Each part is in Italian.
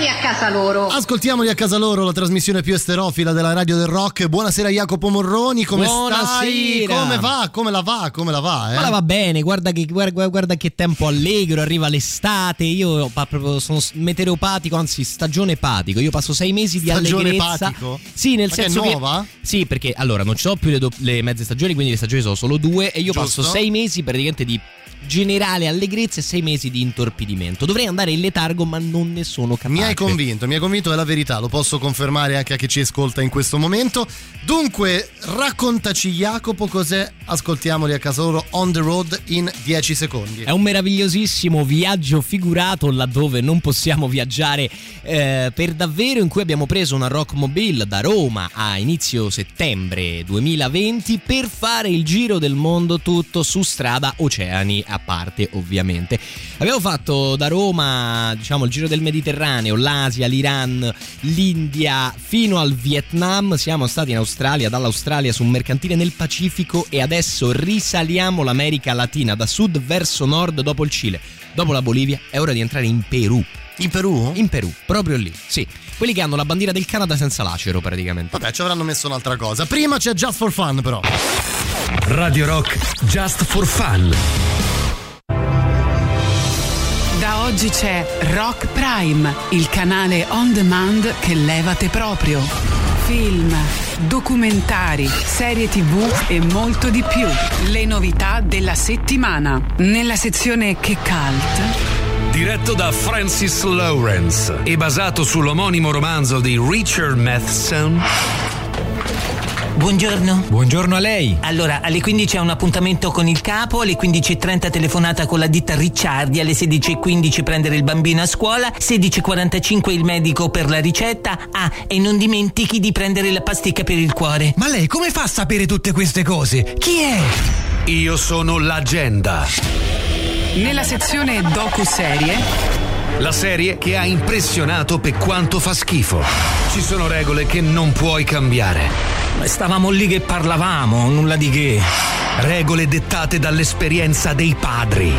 ascoltamoli a casa loro. Ascoltiamoli a casa loro, la trasmissione più esterofila della radio del rock. Buonasera Jacopo Morroni, come Buonasera. stai? Come va? Come la va? Come la va? Eh? Ma la va bene, guarda che, guarda, guarda che tempo allegro, arriva l'estate, io sono meteoropatico, anzi stagione epatico, io passo sei mesi di Stagione allegrezza. epatico? Sì, nel Ma che è senso che... nuova? Sì, perché allora non ho più le, do- le mezze stagioni, quindi le stagioni sono solo due e io Giusto. passo sei mesi praticamente di generale allegrezza e sei mesi di intorpidimento. Dovrei andare in letargo ma non ne sono capace. Mi hai convinto, mi hai convinto, è la verità, lo posso confermare anche a chi ci ascolta in questo momento. Dunque, raccontaci Jacopo cos'è Ascoltiamoli a casa loro on the road in 10 secondi. È un meravigliosissimo viaggio figurato laddove non possiamo viaggiare eh, per davvero, in cui abbiamo preso una Rockmobile da Roma a inizio settembre 2020 per fare il giro del mondo tutto su strada, oceani a parte ovviamente. Abbiamo fatto da Roma, diciamo, il giro del Mediterraneo, l'Asia, l'Iran, l'India fino al Vietnam. Siamo stati in Australia, dall'Australia su un mercantile nel Pacifico e adesso risaliamo l'America Latina da sud verso nord dopo il Cile. Dopo la Bolivia è ora di entrare in Perù. In Perù? In Perù, proprio lì, sì. Quelli che hanno la bandiera del Canada senza lacero praticamente. Vabbè, ci avranno messo un'altra cosa. Prima c'è Just for Fun però. Radio Rock Just for Fun. Oggi c'è Rock Prime, il canale on demand che levate proprio. Film, documentari, serie tv e molto di più. Le novità della settimana. Nella sezione Che Cult. Diretto da Francis Lawrence e basato sull'omonimo romanzo di Richard Matheson. Buongiorno. Buongiorno a lei. Allora, alle 15 ha un appuntamento con il capo, alle 15.30 telefonata con la ditta Ricciardi, alle 16.15 prendere il bambino a scuola, 16.45 il medico per la ricetta, ah, e non dimentichi di prendere la pasticca per il cuore. Ma lei come fa a sapere tutte queste cose? Chi è? Io sono l'agenda. Nella sezione docu-serie. La serie che ha impressionato per quanto fa schifo. Ci sono regole che non puoi cambiare. Stavamo lì che parlavamo, nulla di che. Regole dettate dall'esperienza dei padri.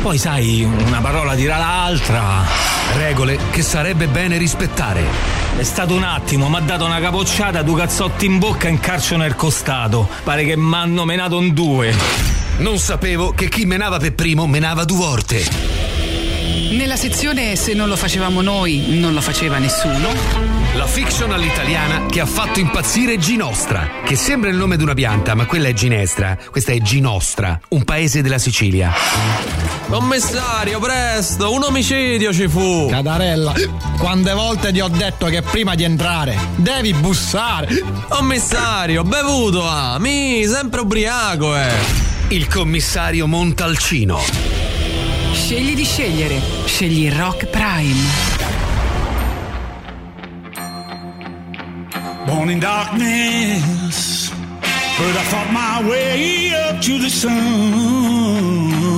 Poi sai, una parola dirà l'altra. Regole che sarebbe bene rispettare. È stato un attimo, mi ha dato una capocciata, due cazzotti in bocca e un calcio nel costato. Pare che mi hanno menato in due. Non sapevo che chi menava per primo menava due volte. Nella sezione Se non lo facevamo noi, non lo faceva nessuno. La fiction all'italiana che ha fatto impazzire Ginostra, che sembra il nome di una pianta, ma quella è Ginestra. Questa è Ginostra, un paese della Sicilia. Commissario, presto, un omicidio ci fu. Catarella, quante volte ti ho detto che prima di entrare devi bussare? Commissario, bevuto, ah, mi, sempre ubriaco, eh. Il commissario Montalcino. Scegli di scegliere. Scegli Rock Prime. Born in darkness, but I fought my way up to the sun.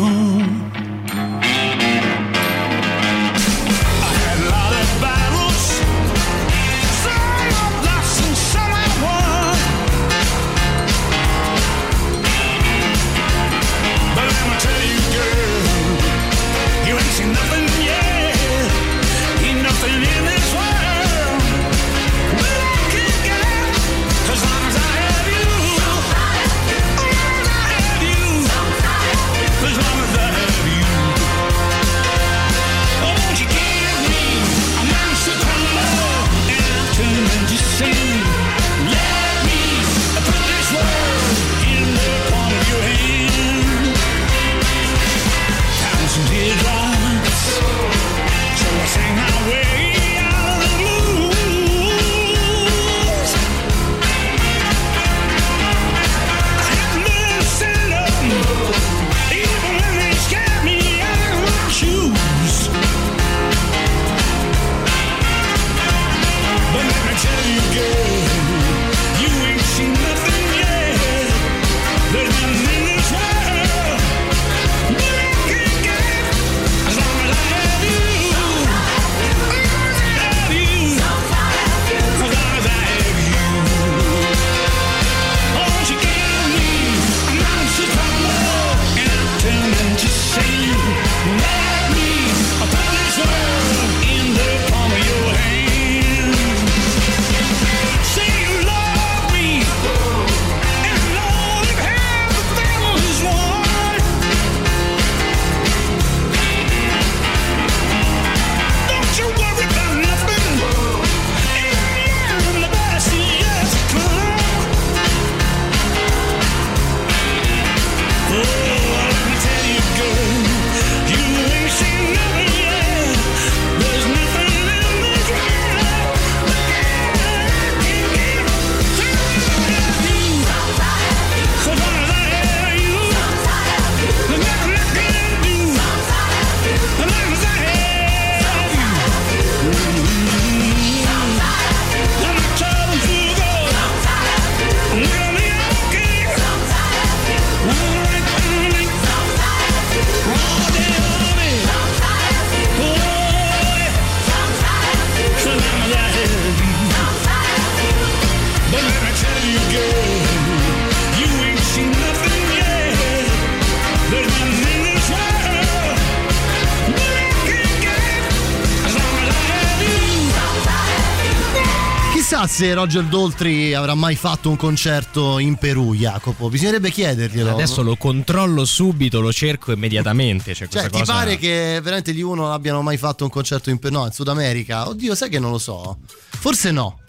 Se Roger Doltri avrà mai fatto un concerto in Perù, Jacopo. Bisognerebbe chiederglielo. Adesso lo controllo subito, lo cerco immediatamente. Cioè, Cioè, ti cosa... pare che veramente gli uno abbiano mai fatto un concerto in Perù? No, in Sud America? Oddio, sai che non lo so. Forse no.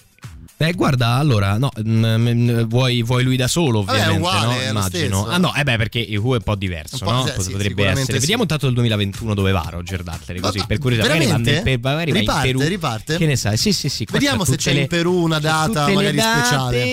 Eh, guarda, allora, no, mm, mm, vuoi, vuoi lui da solo, Vabbè, ovviamente, uguale, no? Immagino. Ah no, eh beh, perché il Who è un po' diverso, Un po', no? sì, sì, Potrebbe essere. sì. Vediamo intanto il 2021 dove va Roger Dattler, così, Ma- per curiosità. Magari va, veramente? nel- per- Riparte, in Perù. riparte? Che ne sai? Sì, sì, sì. Vediamo se c'è le- in Perù una data magari speciale.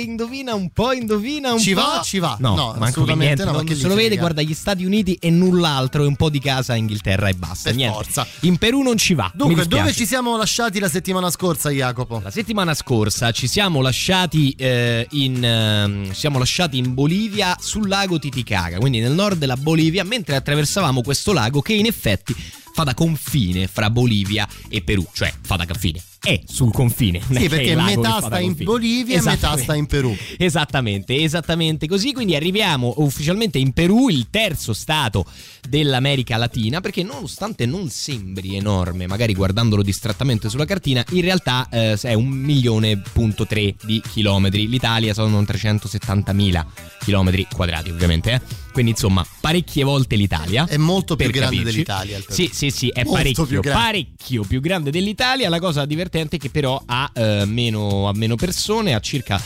Indovina un po', indovina un Ci po'. va? Ci va. No, No, assolutamente niente. no, se lo vede, guarda gli Stati Uniti e null'altro, e un po' di casa Inghilterra e basta. Per niente. forza. In Perù non ci va. Dunque, dove ci siamo lasciati la settimana scorsa, Jacopo? La settimana scorsa ci siamo lasciati eh, in ci siamo lasciati in Bolivia sul lago Titicaca, quindi nel nord della Bolivia, mentre attraversavamo questo lago che in effetti fa da confine fra Bolivia e Perù, cioè fa da confine. È sul confine. Sì, perché metà sta in. Bolivia e metà Esattamente. sta in Perù. Esattamente, esattamente così. Quindi arriviamo ufficialmente in Perù, il terzo stato dell'America Latina, perché nonostante non sembri enorme, magari guardandolo distrattamente sulla cartina, in realtà eh, è un milione punto tre di chilometri. L'Italia sono 370.000 chilometri quadrati, ovviamente. eh. Quindi insomma, parecchie volte l'Italia. È molto più grande capirci. dell'Italia. Sì, sì, sì, è Molto parecchio, più grande. parecchio più grande dell'Italia. La cosa divertente è che però ha eh, meno, ha meno persone, ha circa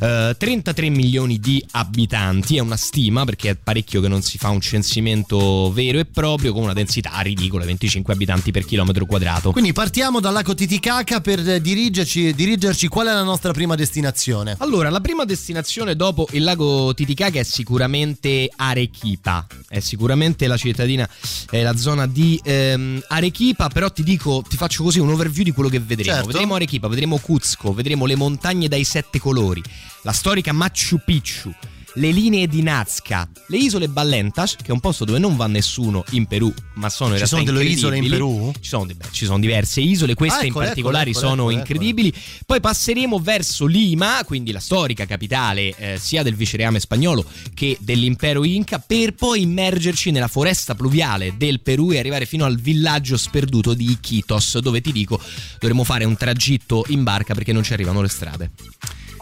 eh, 33 milioni di abitanti. È una stima perché è parecchio che non si fa un censimento vero e proprio con una densità ridicola, 25 abitanti per chilometro quadrato. Quindi partiamo dal lago Titicaca per eh, dirigerci, dirigerci qual è la nostra prima destinazione. Allora, la prima destinazione dopo il lago Titicaca è sicuramente Arequipa. È sicuramente la cittadina, è la zona di ehm, Arequipa. Però ti dico, ti faccio così un overview di quello che vedremo. Certo. Vedremo Arequipa, vedremo Cuzco, vedremo le montagne dai sette colori, la storica Machu Picchu. Le linee di Nazca, le isole Ballentas, che è un posto dove non va nessuno in Perù, ma sono in Ci realtà sono delle isole in. Perù? Ci sono, beh, ci sono diverse isole, queste Ah, in eccole, particolare eccole, sono eccole, incredibili. Poi passeremo verso Lima, quindi la storica capitale eh, sia del vicereame spagnolo che dell'impero Inca, per poi immergerci nella foresta pluviale del Perù e arrivare fino al villaggio sperduto di Iquitos, dove ti dico dovremo fare un tragitto in barca perché non ci arrivano le strade.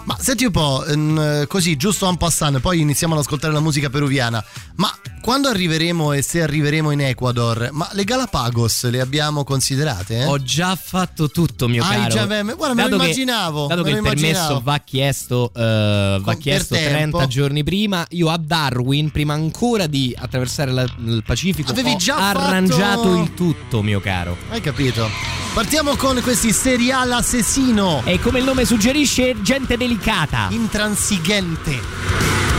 Ma senti un po', ehm, così giusto en passant, poi iniziamo ad ascoltare la musica peruviana. Ma quando arriveremo e se arriveremo in Ecuador, ma le Galapagos le abbiamo considerate? Eh? Ho già fatto tutto, mio Hai caro. già- beh, guarda, me lo Dato che- immaginavo, dato che il permesso immaginavo. va chiesto, eh, va chiesto per 30 tempo. giorni prima, io a Darwin, prima ancora di attraversare la- il Pacifico, Avevi ho già arrangiato fatto- il tutto, mio caro. Hai capito? Partiamo con questi serial assassino. E come il nome suggerisce, gente delicata. Intransigente.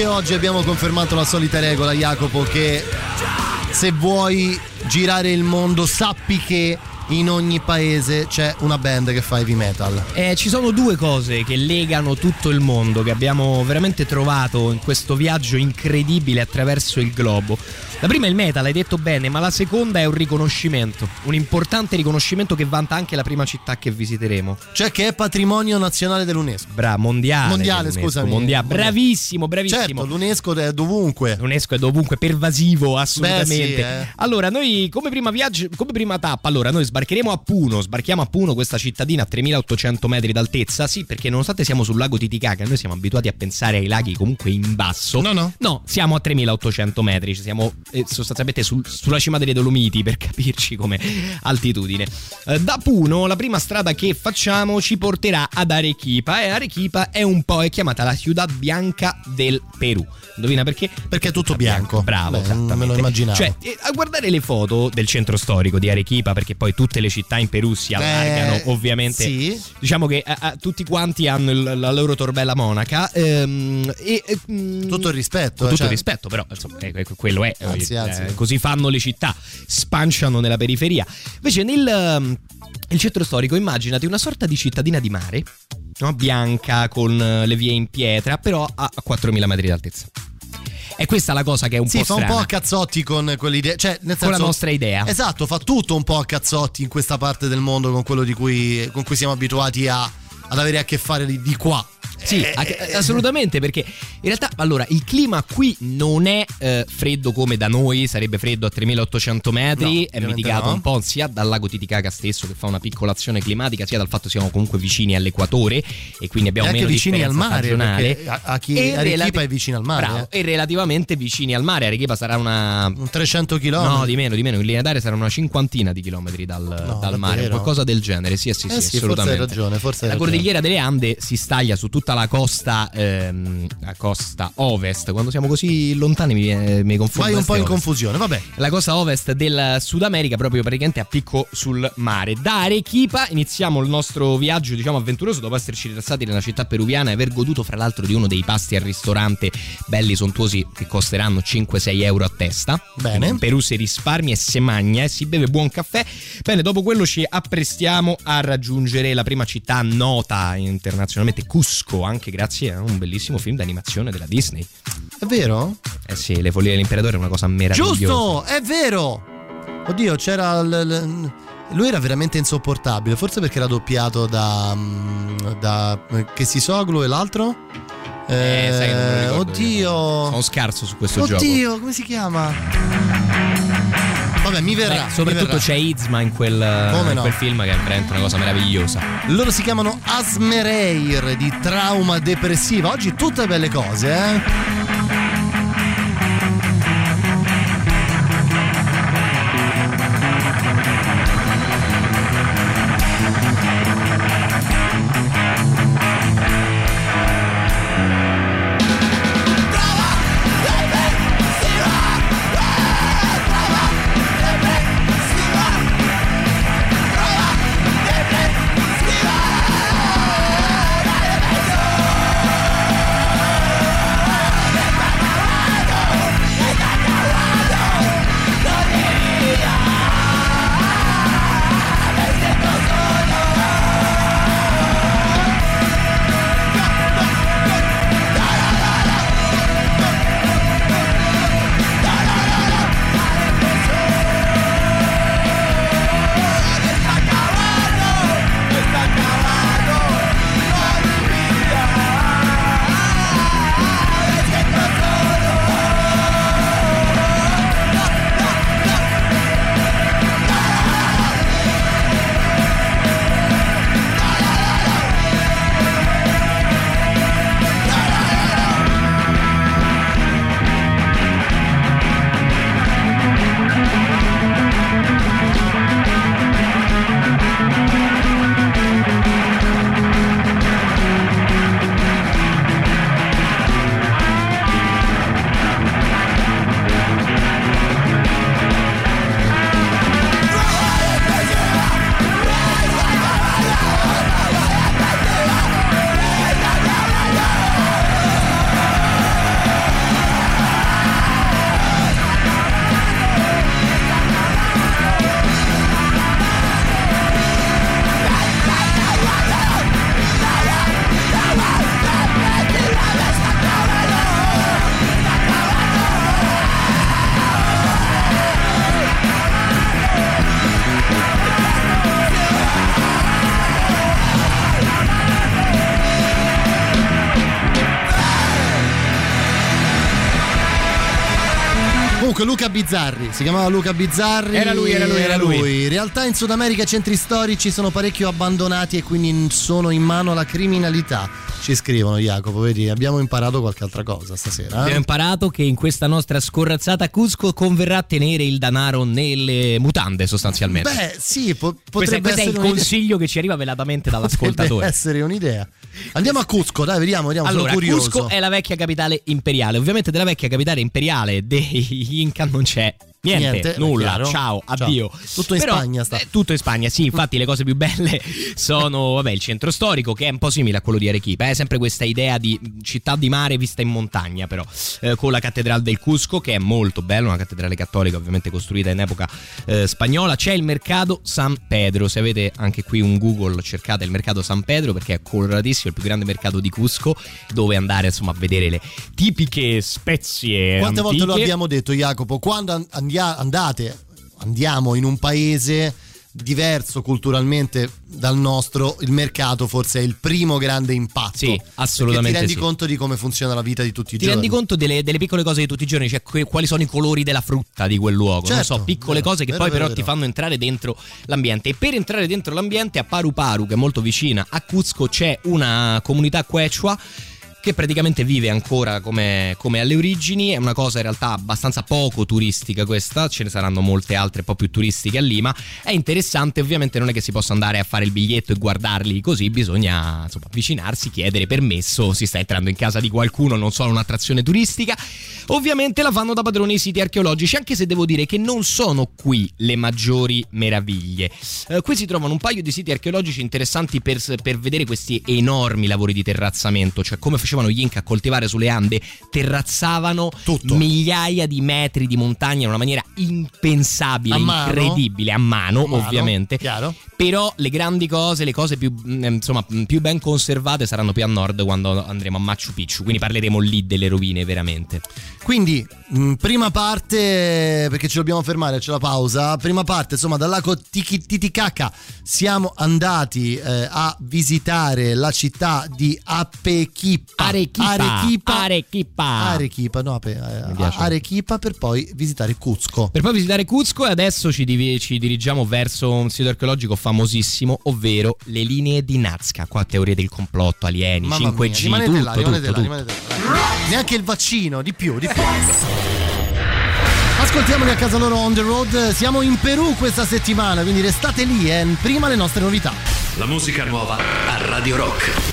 Anche oggi abbiamo confermato la solita regola, Jacopo, che se vuoi girare il mondo sappi che in ogni paese c'è una band che fa heavy metal. Eh, ci sono due cose che legano tutto il mondo, che abbiamo veramente trovato in questo viaggio incredibile attraverso il globo. La prima è il metal, hai detto bene, ma la seconda è un riconoscimento, un importante riconoscimento che vanta anche la prima città che visiteremo. Cioè che è patrimonio nazionale dell'UNESCO. Bra, mondiale. Mondiale, scusami. mondiale. Bravissimo, bravissimo. Certo, l'UNESCO è dovunque. L'UNESCO è dovunque, pervasivo, assolutamente. Beh, sì, eh. Allora, noi come prima viaggio, come prima tappa, allora noi sbarcheremo a Puno, sbarchiamo a Puno, questa cittadina a 3800 metri d'altezza. Sì, perché nonostante siamo sul lago Titicaca, noi siamo abituati a pensare ai laghi comunque in basso. No, no. No, siamo a 3800 metri, ci siamo eh, sostanzialmente sul- sulla cima delle Dolomiti per capirci come altitudine. Eh, da Puno la prima strada che facciamo ci porterà ad Arequipa e Arequipa è un po' è chiamata la Ciudad Bianca del Perù. Indovina perché? Perché è tutto bianco. Bravo, Beh, me lo immaginavo. Cioè, eh, a guardare le foto del centro storico di Arequipa, perché poi tutte le città in Perù si allargano, Eh, ovviamente. sì. Diciamo che eh, eh, tutti quanti hanno il- la loro torbella monaca. ehm, e, eh, mm, Tutto il rispetto. eh, tutto cioè- il rispetto, però insomma, eh, que- quello è. Anzi, eh, anzi. così fanno le città, spanciano nella periferia. Invece, nel ehm, il centro storico, immaginati una sorta di cittadina di mare, no? bianca, con eh, le vie in pietra, però a, a 4000 metri d'altezza. E questa è la cosa che è un Sì, po' fa un strana. po' a cazzotti con quell'idea. Cioè, nel Con la senso- nostra idea. Esatto, fa tutto un po' a cazzotti in questa parte del mondo con quello di cui, con cui siamo abituati a, ad avere a che fare di, di qua. Sì, Eh, a- assolutamente, perché in realtà allora il clima qui non è eh, freddo come da noi, sarebbe freddo a 3800 metri, No, è mitigato no. un po' sia dal lago Titicaca stesso che fa una piccola azione climatica, sia dal fatto che siamo comunque vicini all'equatore e quindi abbiamo E anche meno vicini al mare, a- a chi- E relati- è vicino al mare, Bravo, eh. e relativamente vicini al mare, Arequipa sarà una Un 300 km. No, di meno, di meno. In linea d'aria saranno una cinquantina di chilometri dal, dal mare, davvero? qualcosa del genere. Sì, sì, sì, Eh sì, forse assolutamente. hai ragione, forse hai La ragione. cordigliera delle Ande si staglia su tutta la costa, ehm, la costa ovest. Quando siamo così lontani mi, viene- mi confondo. Vai un po' in ovest. confusione, vabbè. La costa ovest del Sud America, proprio praticamente a picco sul mare. Da Arequipa iniziamo il nostro viaggio, diciamo, avventuroso dopo esserci rilassati nella città peruviana e aver goduto, fra l'altro, di uno dei pasti al ristorante belli sontuosi che costeranno 5-6 euro a testa. Bene. In Perù si risparmia e si magna e si beve buon caffè. Bene, dopo quello ci apprestiamo a raggiungere la prima città nota internazionalmente, Cusco, anche grazie a un bellissimo film d'animazione della Disney. È vero? Eh sì, Le follie dell'imperatore è una cosa meravigliosa. Giusto, è vero. Oddio, c'era. l- l- lui era veramente insopportabile, forse perché era doppiato da. mm, da che si soglo e l'altro? Eh, sai che lo ricordo oddio. Sono scarso su questo gioco. Oddio, come si chiama? Vabbè, mi verrà. Beh, mi soprattutto verrà. c'è Izma in quel, Come in no? quel film che è veramente una cosa meravigliosa. Loro si chiamano Asmereir di trauma depressiva. Oggi tutte belle cose, eh? Bizzarri, si chiamava Luca Bizzarri. Era lui, era lui, era lui. In realtà in Sud America i centri storici sono parecchio abbandonati e quindi sono in mano alla criminalità. Ci scrivono Jacopo, vedi, abbiamo imparato qualche altra cosa stasera. eh? Abbiamo imparato che in questa nostra scorrazzata Cusco converrà tenere il denaro nelle mutande sostanzialmente. Beh, sì, po- questo potrebbe questo è il essere un'idea. consiglio che ci arriva velatamente Potrebbe dall'ascoltatore. essere un'idea. Andiamo a Cusco, dai, vediamo, vediamo, Allora, sono curioso. Cusco è la vecchia capitale imperiale. Ovviamente della vecchia capitale imperiale dei Inca non c'è Niente, Niente, nulla, ciao, Ciao. addio. Tutto in Però, Spagna sta. eh, tutto in Spagna, sì, infatti le cose più belle sono vabbè, il centro storico che è un po' simile a quello di Arequipa, è sempre questa idea di città di mare vista in montagna però, eh, con la cattedrale del Cusco che è molto bella, una cattedrale cattolica ovviamente costruita in epoca eh, spagnola, c'è il mercato San Pedro, se avete anche qui un Google cercate il mercato San Pedro perché è coloratissimo, il più grande mercato di Cusco dove andare insomma a vedere le tipiche spezie Quante volte lo antiche. abbiamo detto, Jacopo? Quando an- andia- andate, andiamo in un paese diverso culturalmente dal nostro, il mercato forse è il primo grande impatto. Sì, assolutamente ti rendi sì. conto di come funziona la vita di tutti i Ti giorni. rendi conto delle, delle piccole cose di tutti i giorni, cioè que- quali sono i colori della frutta di quel luogo, non Certo, so, piccole vero, cose che vero, poi vero, però ti fanno entrare dentro l'ambiente. E per entrare dentro l'ambiente a Paru Paru, che è molto vicina a Cuzco, c'è una comunità quechua che praticamente vive ancora come, come alle origini, è una cosa in realtà abbastanza poco turistica questa, ce ne saranno molte altre un po' più turistiche a Lima, è interessante, ovviamente non è che si possa andare a fare il biglietto e guardarli così, bisogna insomma avvicinarsi, chiedere permesso, si sta entrando in casa di qualcuno, non solo un'attrazione turistica, ovviamente la fanno da padroni i siti archeologici, anche se devo dire che non sono qui le maggiori meraviglie. Eh, qui si trovano un paio di siti archeologici interessanti per, per vedere questi enormi lavori di terrazzamento, cioè come facevano gli Inca a coltivare sulle Ande, terrazzavano migliaia di metri di montagna in una maniera impensabile, A incredibile, a mano, A mano, ovviamente. chiaro. Però le grandi cose, le cose più, mm, insomma, più ben conservate saranno più a nord quando andremo a Machu Picchu, quindi parleremo lì delle rovine veramente. Quindi, mh, prima parte, perché ci dobbiamo fermare, c'è la pausa. Prima parte, insomma, dal lago Titicaca siamo andati eh, a visitare la città di Apequipa. Arequipa. Arequipa. Arequipa. Arequipa, no, Ape- eh. Arequipa per poi visitare Cuzco. Per poi visitare Cuzco e adesso ci, divi- ci dirigiamo verso un sito archeologico famosissimo, ovvero le linee di Nazca. Qua teorie del complotto, alieni, Mamma 5G, mia, rimanete tutto, là, rimanete tutto, là, tutto. rimanete là. Neanche il vaccino, di più, di più. Ascoltiamoli a casa loro on the road. Siamo in Perù questa settimana, quindi restate lì, eh. Prima le nostre novità. La musica nuova a Radio Rock.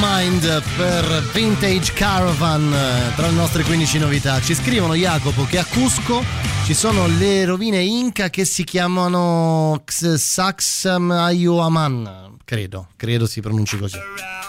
Mind per Vintage Caravan eh, tra le nostre 15 novità. Ci scrivono Jacopo che a Cusco ci sono le rovine Inca che si chiamano Saxam Ayuaman, credo, credo si pronunci così.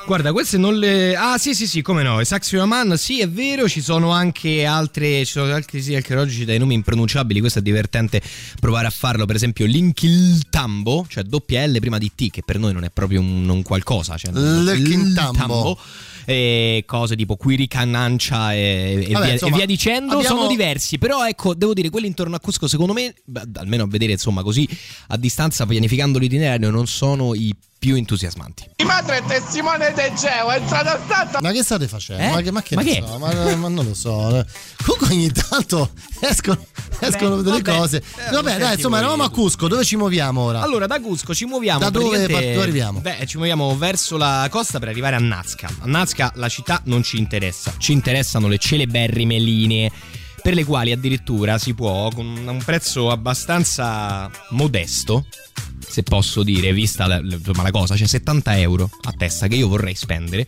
Guarda, queste non le. Ah, sì, sì, sì, come no. Saxioman, sì, è vero. Ci sono anche altre. Ci sono anche sì, archeologici dai nomi impronunciabili. Questo è divertente provare a farlo. Per esempio, l'Inchiltambo, cioè doppia L prima di T, che per noi non è proprio un, un qualcosa. Cioè, L'Inchiltambo. E cose tipo Quiricanancia e, e, Vabbè, via, insomma, e via dicendo abbiamo- sono diversi. Però ecco, devo dire, quelli intorno a Cusco, secondo me, beh, almeno a vedere insomma così a distanza, pianificando l'itinerario, non sono i più entusiasmanti. Mi madre è testimone del Geo, è entrato a stata. Ma che state facendo? Eh? Ma che, ma che Ma ne che? so? Ma, ma non lo so. Comunque ogni tanto escono, escono Beh, delle vabbè. cose. Eh, Vabbè, dai, insomma, eravamo a Cusco. Dove ci muoviamo ora? Allora, da Cusco ci muoviamo. Da dove dove arriviamo? Beh, ci muoviamo verso la costa per arrivare a Nazca. A Nazca la città non ci interessa, ci interessano le celeberrime linee. Per le quali addirittura si può, con un prezzo abbastanza modesto, se posso dire, vista la, insomma, la cosa, cioè 70 euro a testa che io vorrei spendere,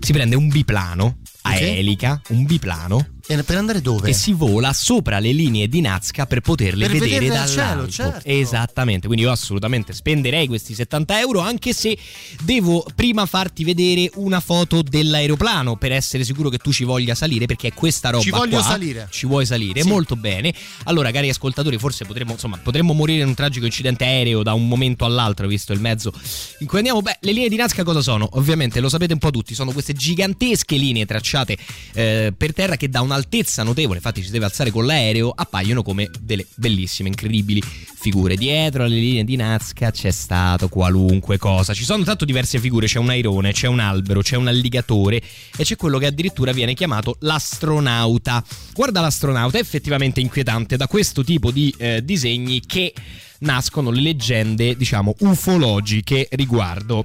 si prende un biplano a Ok. elica, un biplano E per andare dove? e si vola sopra le linee di Nazca per poterle Per vedere dal cielo, certo. Esattamente, quindi io assolutamente spenderei questi 70 euro anche se devo prima farti vedere una foto dell'aeroplano per essere sicuro che tu ci voglia salire perché è questa roba Ci voglio qua. salire. Ci vuoi salire? Sì. Molto bene. Allora, cari ascoltatori, forse potremmo, insomma, potremmo morire in un tragico incidente aereo da un momento all'altro, visto il mezzo in cui andiamo. Beh, le linee di Nazca cosa sono? Ovviamente lo sapete un po' tutti, sono queste gigantesche linee tracciate eh, per terra che da un'altezza notevole, infatti ci deve alzare con l'aereo, appaiono come delle bellissime, incredibili figure. Dietro alle linee di Nazca c'è stato qualunque cosa. Ci sono tanto diverse figure, c'è un airone, c'è un albero, c'è un alligatore e c'è quello che addirittura viene chiamato l'astronauta. Guarda l'astronauta, è effettivamente inquietante da questo tipo di eh, disegni che nascono le leggende, diciamo, ufologiche riguardo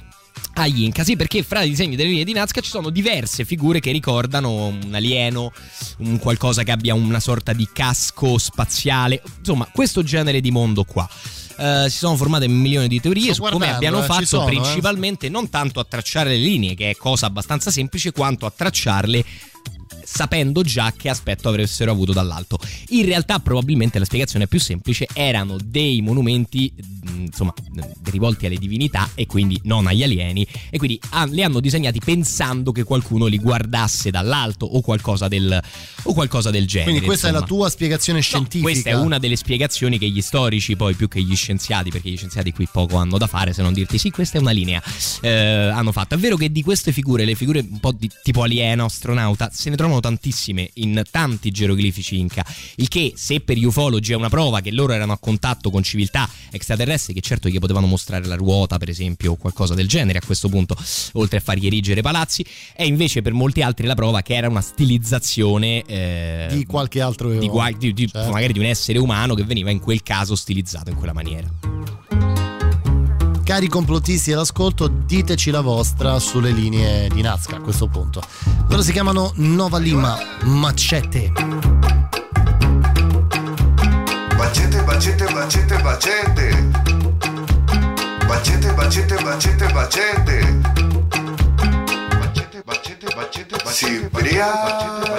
agli Inca. Sì, perché fra i disegni delle linee di Nazca ci sono diverse figure che ricordano un alieno, un qualcosa che abbia una sorta di casco spaziale, insomma, questo genere di mondo qua. Eh, si sono formate milioni di teorie Sto su come abbiano eh, fatto sono, eh. principalmente non tanto a tracciare le linee, che è cosa abbastanza semplice, quanto a tracciarle sapendo già che aspetto avessero avuto dall'alto. In realtà probabilmente la spiegazione più semplice erano dei monumenti mh, insomma rivolti alle divinità e quindi non agli alieni e quindi li hanno disegnati pensando che qualcuno li guardasse dall'alto o qualcosa del, o qualcosa del genere. Quindi questa è la insomma. tua spiegazione scientifica. Questa è una delle spiegazioni che gli storici, poi più che gli scienziati, perché gli scienziati qui poco hanno da fare se non dirti sì, questa è una linea, eh, hanno fatto. È vero che di queste figure, le figure un po' di tipo alieno, astronauta, se ne trovano tantissime in tanti geroglifici inca, il che se per gli ufologi è una prova che loro erano a contatto con civiltà extraterrestri che certo gli potevano mostrare la ruota per esempio o qualcosa del genere a questo punto, oltre a fargli erigere palazzi, è invece per molti altri la prova che era una stilizzazione eh, di qualche altro di, di- di- Certo. magari di un essere umano che veniva in quel caso stilizzato in quella maniera. Cari complottisti all'ascolto, diteci la vostra sulle linee di Nazca a questo punto. Loro si chiamano Nova Lima Macete. Bacete, bacete, bacete, bacete. Bacete, bacete, bacete, bacete. Bacete, bacete, bacete, bacete. Cipriano.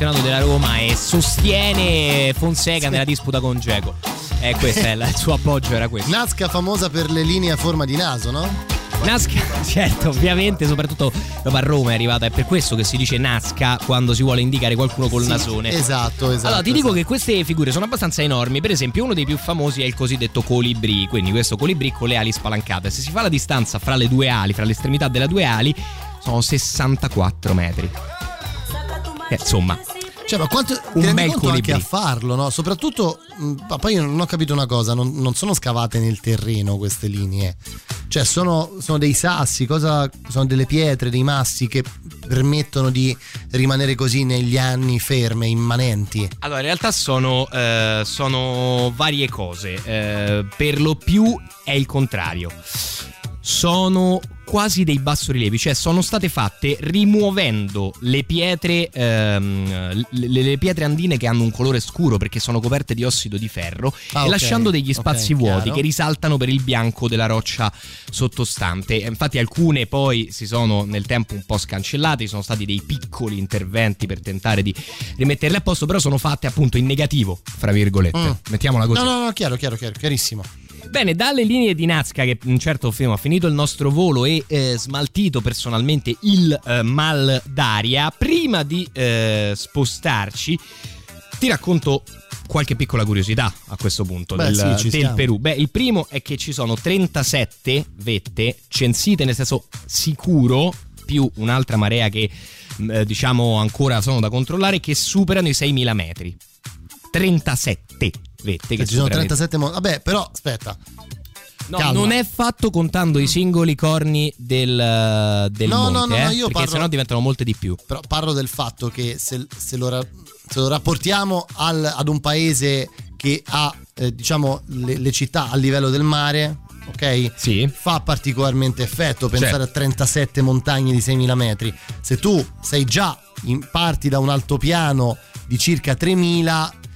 Appassionato della Roma e sostiene Fonseca nella disputa con Geco. E questo è il il suo appoggio, era questo. Nazca famosa per le linee a forma di naso, no? Nazca, certo, ovviamente, soprattutto proprio a Roma è arrivata, è per questo che si dice Nazca quando si vuole indicare qualcuno col Sì, nasone. Esatto, esatto. Allora, ti dico esatto. che queste figure sono abbastanza enormi. Per esempio, uno dei più famosi è il cosiddetto colibrì. Quindi, questo colibrì con le ali spalancate. Se si fa la distanza fra le due ali, fra l'estremità delle due ali, sono 64 metri. Eh, insomma, Cioè, ma quanto ti Un rendi bel conto anche a farlo, no? Soprattutto, mh, ma poi io non ho capito una cosa, non, non sono scavate nel terreno queste linee. Cioè, sono, sono dei sassi, cosa, sono delle pietre, dei massi che permettono di rimanere così negli anni ferme, immanenti. Allora, in realtà sono, eh, sono varie cose. Eh, per lo più è il contrario. Sono quasi dei bassorilievi, cioè sono state fatte rimuovendo le pietre, ehm, le, le pietre andine che hanno un colore scuro perché sono coperte di ossido di ferro Ah, e ok. lasciando degli spazi vuoti chiaro. che risaltano per il bianco della roccia sottostante. Infatti alcune poi si sono nel tempo un po' scancellate, ci sono stati dei piccoli interventi per tentare di rimetterle a posto, però sono fatte appunto in negativo, fra virgolette. Mm. Mettiamola così. No, no, no, chiaro, chiaro, chiaro, chiarissimo. Bene, dalle linee di Nazca che un certo film ha finito il nostro volo e eh, smaltito personalmente il eh, mal d'aria, prima di eh, spostarci ti racconto qualche piccola curiosità a questo punto Beh, del, sì, del. Perù. Beh, il primo è che ci sono 37 vette censite nel senso sicuro più un'altra marea che mh, eh, diciamo ancora sono da controllare che superano i 6.000 metri. 37 vette che Ci sono superano i 37 mo- Vabbè, però aspetta. No, Calma. non è fatto contando i singoli corni del, del No, no, monte, no, no, eh, io perché parlo- sennò diventano molte di più. Però parlo del fatto che se, se lo, ra- se lo rapportiamo al- ad un paese che ha, eh, diciamo, le, le città a livello del mare, ok? Sì. Fa particolarmente effetto pensare Certo. a 37 montagne di 6.000 metri. Se tu sei già, in- parti da un altopiano di circa 3.000, eh,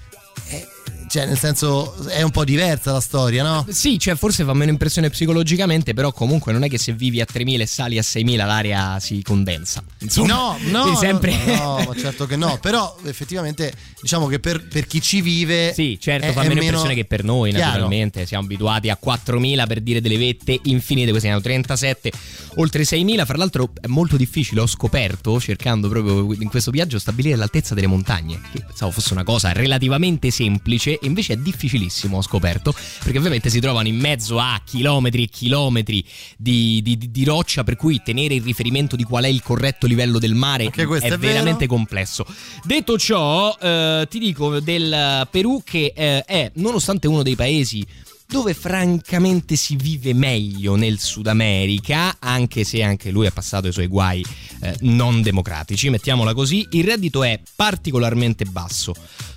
cioè nel senso è un po' diversa la storia, no? Sì, cioè forse fa meno impressione psicologicamente, però comunque non è che se vivi a 3.000 e sali a 6.000 l'aria si condensa. Insomma, No, no, sempre... no, no, ma certo che no. Però effettivamente diciamo che per, per chi ci vive. Sì, certo, è- fa meno impressione che per noi, chiaro. naturalmente. Siamo abituati a 4.000 per dire delle vette infinite, questi ne hanno 37, oltre 6.000. Fra l'altro è molto difficile, ho scoperto, cercando proprio in questo viaggio, stabilire l'altezza delle montagne. Che pensavo fosse una cosa relativamente semplice, e invece è difficilissimo, ho scoperto, perché ovviamente si trovano in mezzo a chilometri e chilometri di, di- di- di roccia, per cui tenere il riferimento di qual è il corretto livello del mare è, è veramente complesso. Detto ciò, eh, ti dico del Perù che eh, è, nonostante uno dei paesi dove francamente si vive meglio nel Sud America, anche se anche lui ha passato i suoi guai eh, non democratici, mettiamola così, il reddito è particolarmente basso.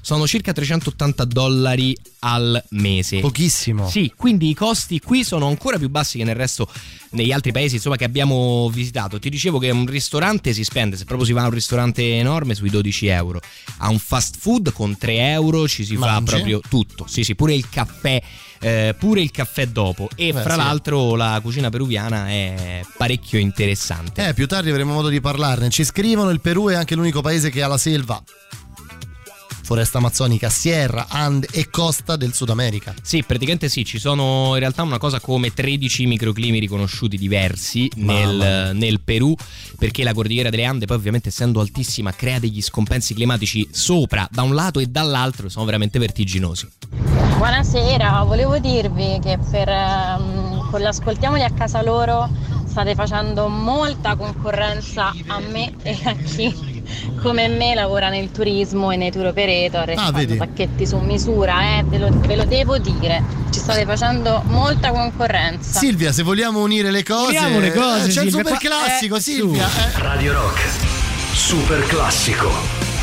Sono circa 380 dollari al mese. Pochissimo. Sì, quindi i costi qui sono ancora più bassi che nel resto negli altri paesi insomma, che abbiamo visitato. Ti dicevo che un ristorante si spende, se proprio si va a un ristorante enorme, sui 12 euro. A un fast food con 3 euro ci si fa Mangi? proprio tutto. Sì, sì, pure il caffè. eh, pure il caffè dopo e Beh, fra sì. l'altro la cucina peruviana è parecchio interessante Eh, più tardi avremo modo di parlarne. Ci scrivono: il Perù è anche l'unico paese che ha la selva. Foresta amazzonica, Sierra, Ande e costa del Sud America. Sì, praticamente sì, ci sono in realtà una cosa come 13 microclimi riconosciuti diversi nel, nel Perù, perché la cordigliera delle Ande poi ovviamente essendo altissima crea degli scompensi climatici sopra, da un lato e dall'altro, sono veramente vertiginosi. Buonasera, volevo dirvi che per, ehm, con l'ascoltiamoli a casa loro state facendo molta concorrenza a me e a chi come me lavora nel turismo e nei tour operator e Ah, fanno vedi? pacchetti su misura, eh, ve, lo, ve lo devo dire, ci state facendo molta concorrenza. Silvia, se vogliamo unire le cose, Uniamo le cose, eh, c'è il Silvia, super qua- classico, eh, Silvia. su. eh. Radio Rock, super classico.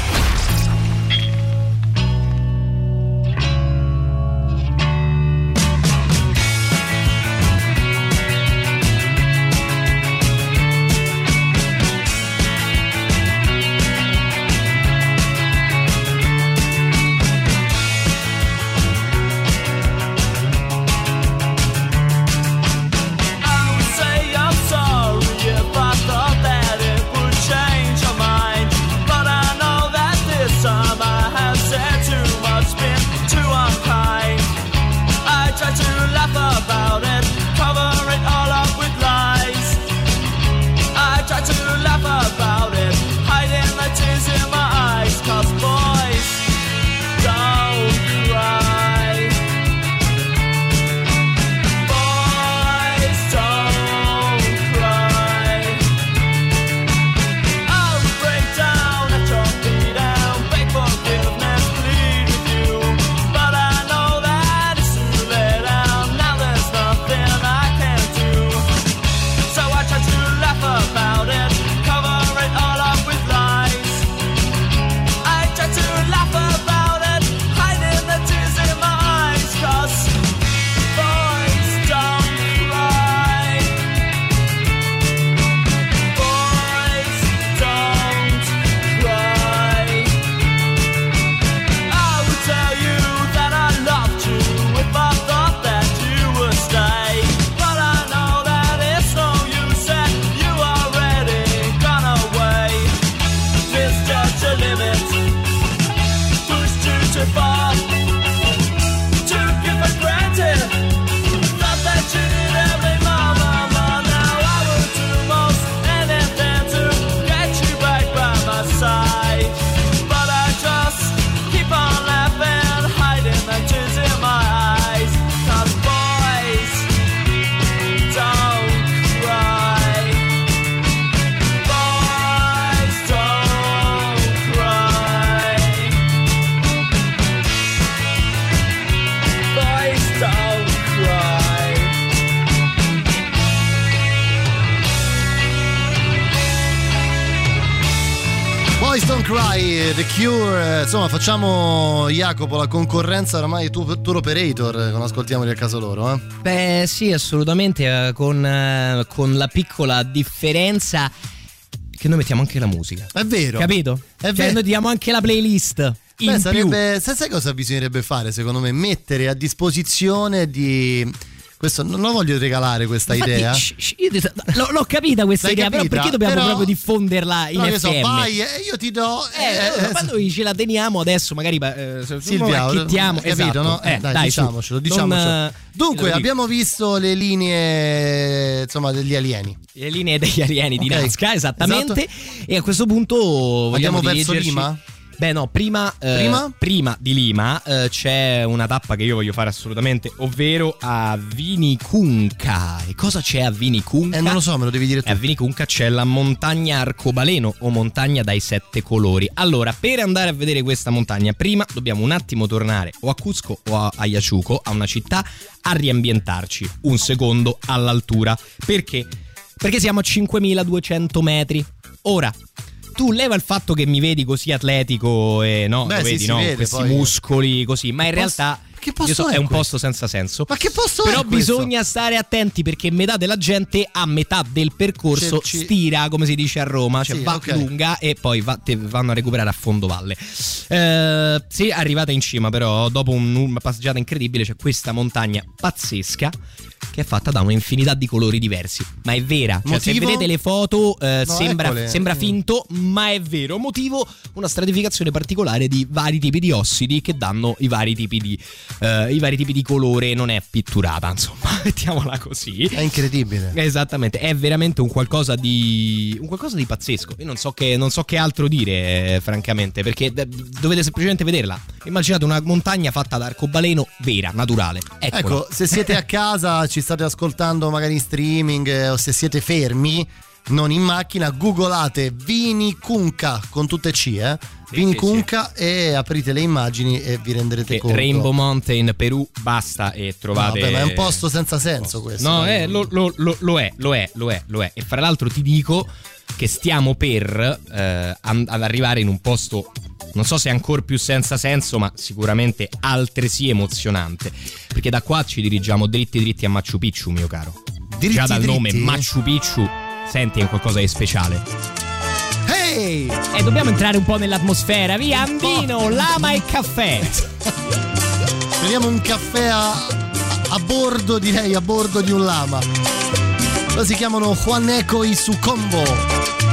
Facciamo Jacopo la concorrenza ormai tu- tour operator eh, con ascoltiamoli a casa loro. Eh? Beh, sì, assolutamente, eh, con, eh, con la piccola differenza che noi mettiamo anche la musica. È vero. Capito? È Cioè, vero. noi diamo anche la playlist. In Beh, sarebbe, sai cosa bisognerebbe fare secondo me? Mettere a disposizione di... Questo, non lo voglio regalare questa Infatti, idea. shh, shh, io ti- l'ho, l'ho capita questa L'hai idea, però capita? perché dobbiamo Però- proprio diffonderla in Però FM? so, vai, eh, io ti do... Eh, ma noi ce la teniamo adesso, magari eh, Silvia, acchittiamo, hai capito, esatto. no? Eh, dai, dai, su. diciamocelo, Non, diciamocelo. eh, Dunque, abbiamo visto le linee, insomma, degli alieni. le linee degli alieni di Ok, Nazca, esattamente. esatto. E a questo punto vogliamo Andiamo verso Lima? Beh, no, prima, eh, Prima? prima di Lima eh, c'è una tappa che io voglio fare assolutamente, ovvero a Vinicunca. E cosa c'è a Vinicunca? Eh, non lo so, me lo devi dire tu. A Vinicunca c'è la montagna Arcobaleno o montagna dai sette colori. Allora, per andare a vedere questa montagna, prima dobbiamo un attimo tornare o a Cusco o a Ayacucho, a una città, a riambientarci un secondo all'altura. Perché? Perché siamo a 5200 metri. Ora, tu leva il fatto che mi vedi così atletico e no, Beh, sì, vedi, si no? vede, questi muscoli così, ma in Che posto- realtà che posto io so, è è un questo? posto senza senso. Ma che posto Però è questo? bisogna stare attenti perché metà della gente a metà del percorso Ci- ci- stira, come si dice a Roma, cioè Sì, va ok. lunga e poi va- te- vanno a recuperare a fondo valle. Eh, se arrivate in cima, però, dopo un- una passeggiata incredibile, c'è questa montagna pazzesca. Che è fatta da un'infinità di colori diversi, ma è vera. Cioè, se vedete le foto, eh, No, sembra, sembra finto, ma è vero. Motivo una stratificazione particolare di vari tipi di ossidi che danno i vari tipi di, eh, i vari tipi di colore. Non è pitturata, insomma, mettiamola così. È incredibile. Esattamente, è veramente un qualcosa di. un qualcosa di pazzesco. Io non so che, non so che altro dire, eh, francamente, perché eh, dovete semplicemente vederla. Immaginate una montagna fatta da arcobaleno vera, naturale. Eccola. Ecco, se siete a casa, ci state ascoltando magari in streaming eh, o se siete fermi, non in macchina, googolate Vini Cunca con tutte C, eh? Vini sì, Cunca e aprite le immagini e vi renderete Che conto. Rainbow Mountain, Perù, basta e trovate. Vabbè, ma è un posto senza senso questo. No, eh, lo, lo- lo- lo è, lo è, lo è, lo è. E fra l'altro ti dico che stiamo per eh, ad arrivare in un posto, non so se ancora più senza senso, ma sicuramente altresì emozionante. Perché da qua ci dirigiamo dritti dritti a Machu Picchu, mio caro. Dritti Già dal nome dritti? Machu Picchu, senti, è qualcosa di speciale. Hey! E dobbiamo entrare un po' nell'atmosfera, via, Andino, lama e caffè. Prendiamo un caffè a, a bordo, direi, a bordo di un lama. Lo si chiamano Juaneco i Sucombo.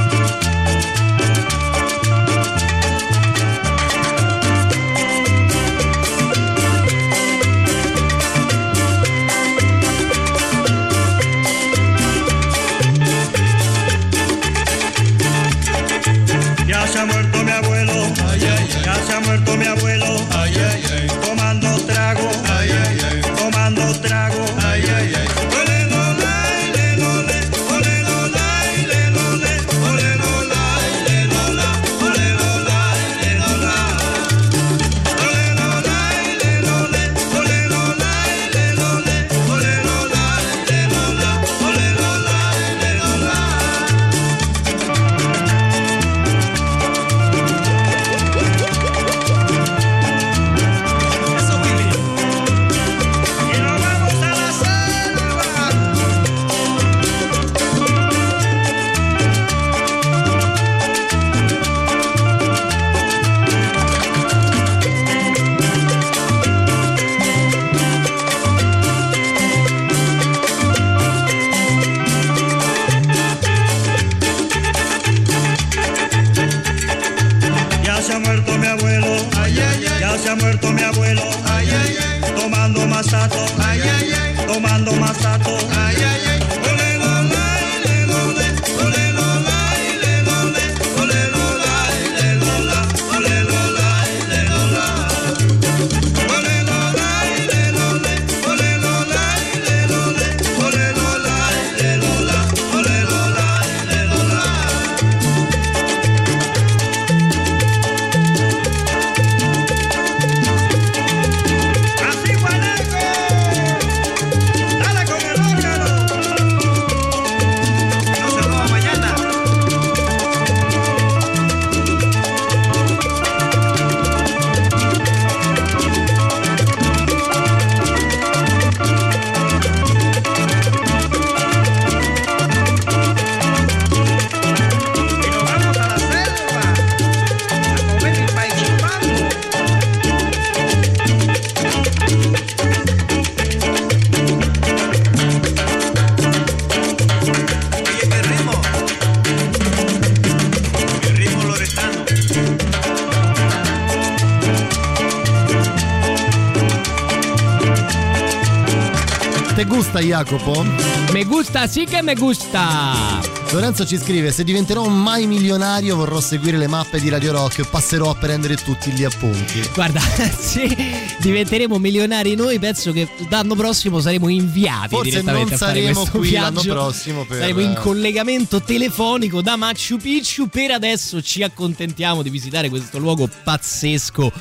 Jacopo? Me gusta, sì che me gusta. Lorenzo ci scrive: Se diventerò mai milionario, vorrò seguire le mappe di Radio Rock. Passerò a prendere tutti gli appunti. Guarda, se diventeremo milionari noi, penso che l'anno prossimo saremo inviati Forse direttamente non a fare saremo questo qui viaggio. l'anno prossimo per- Saremo in collegamento telefonico da Machu Picchu. Per adesso ci accontentiamo di visitare questo luogo pazzesco.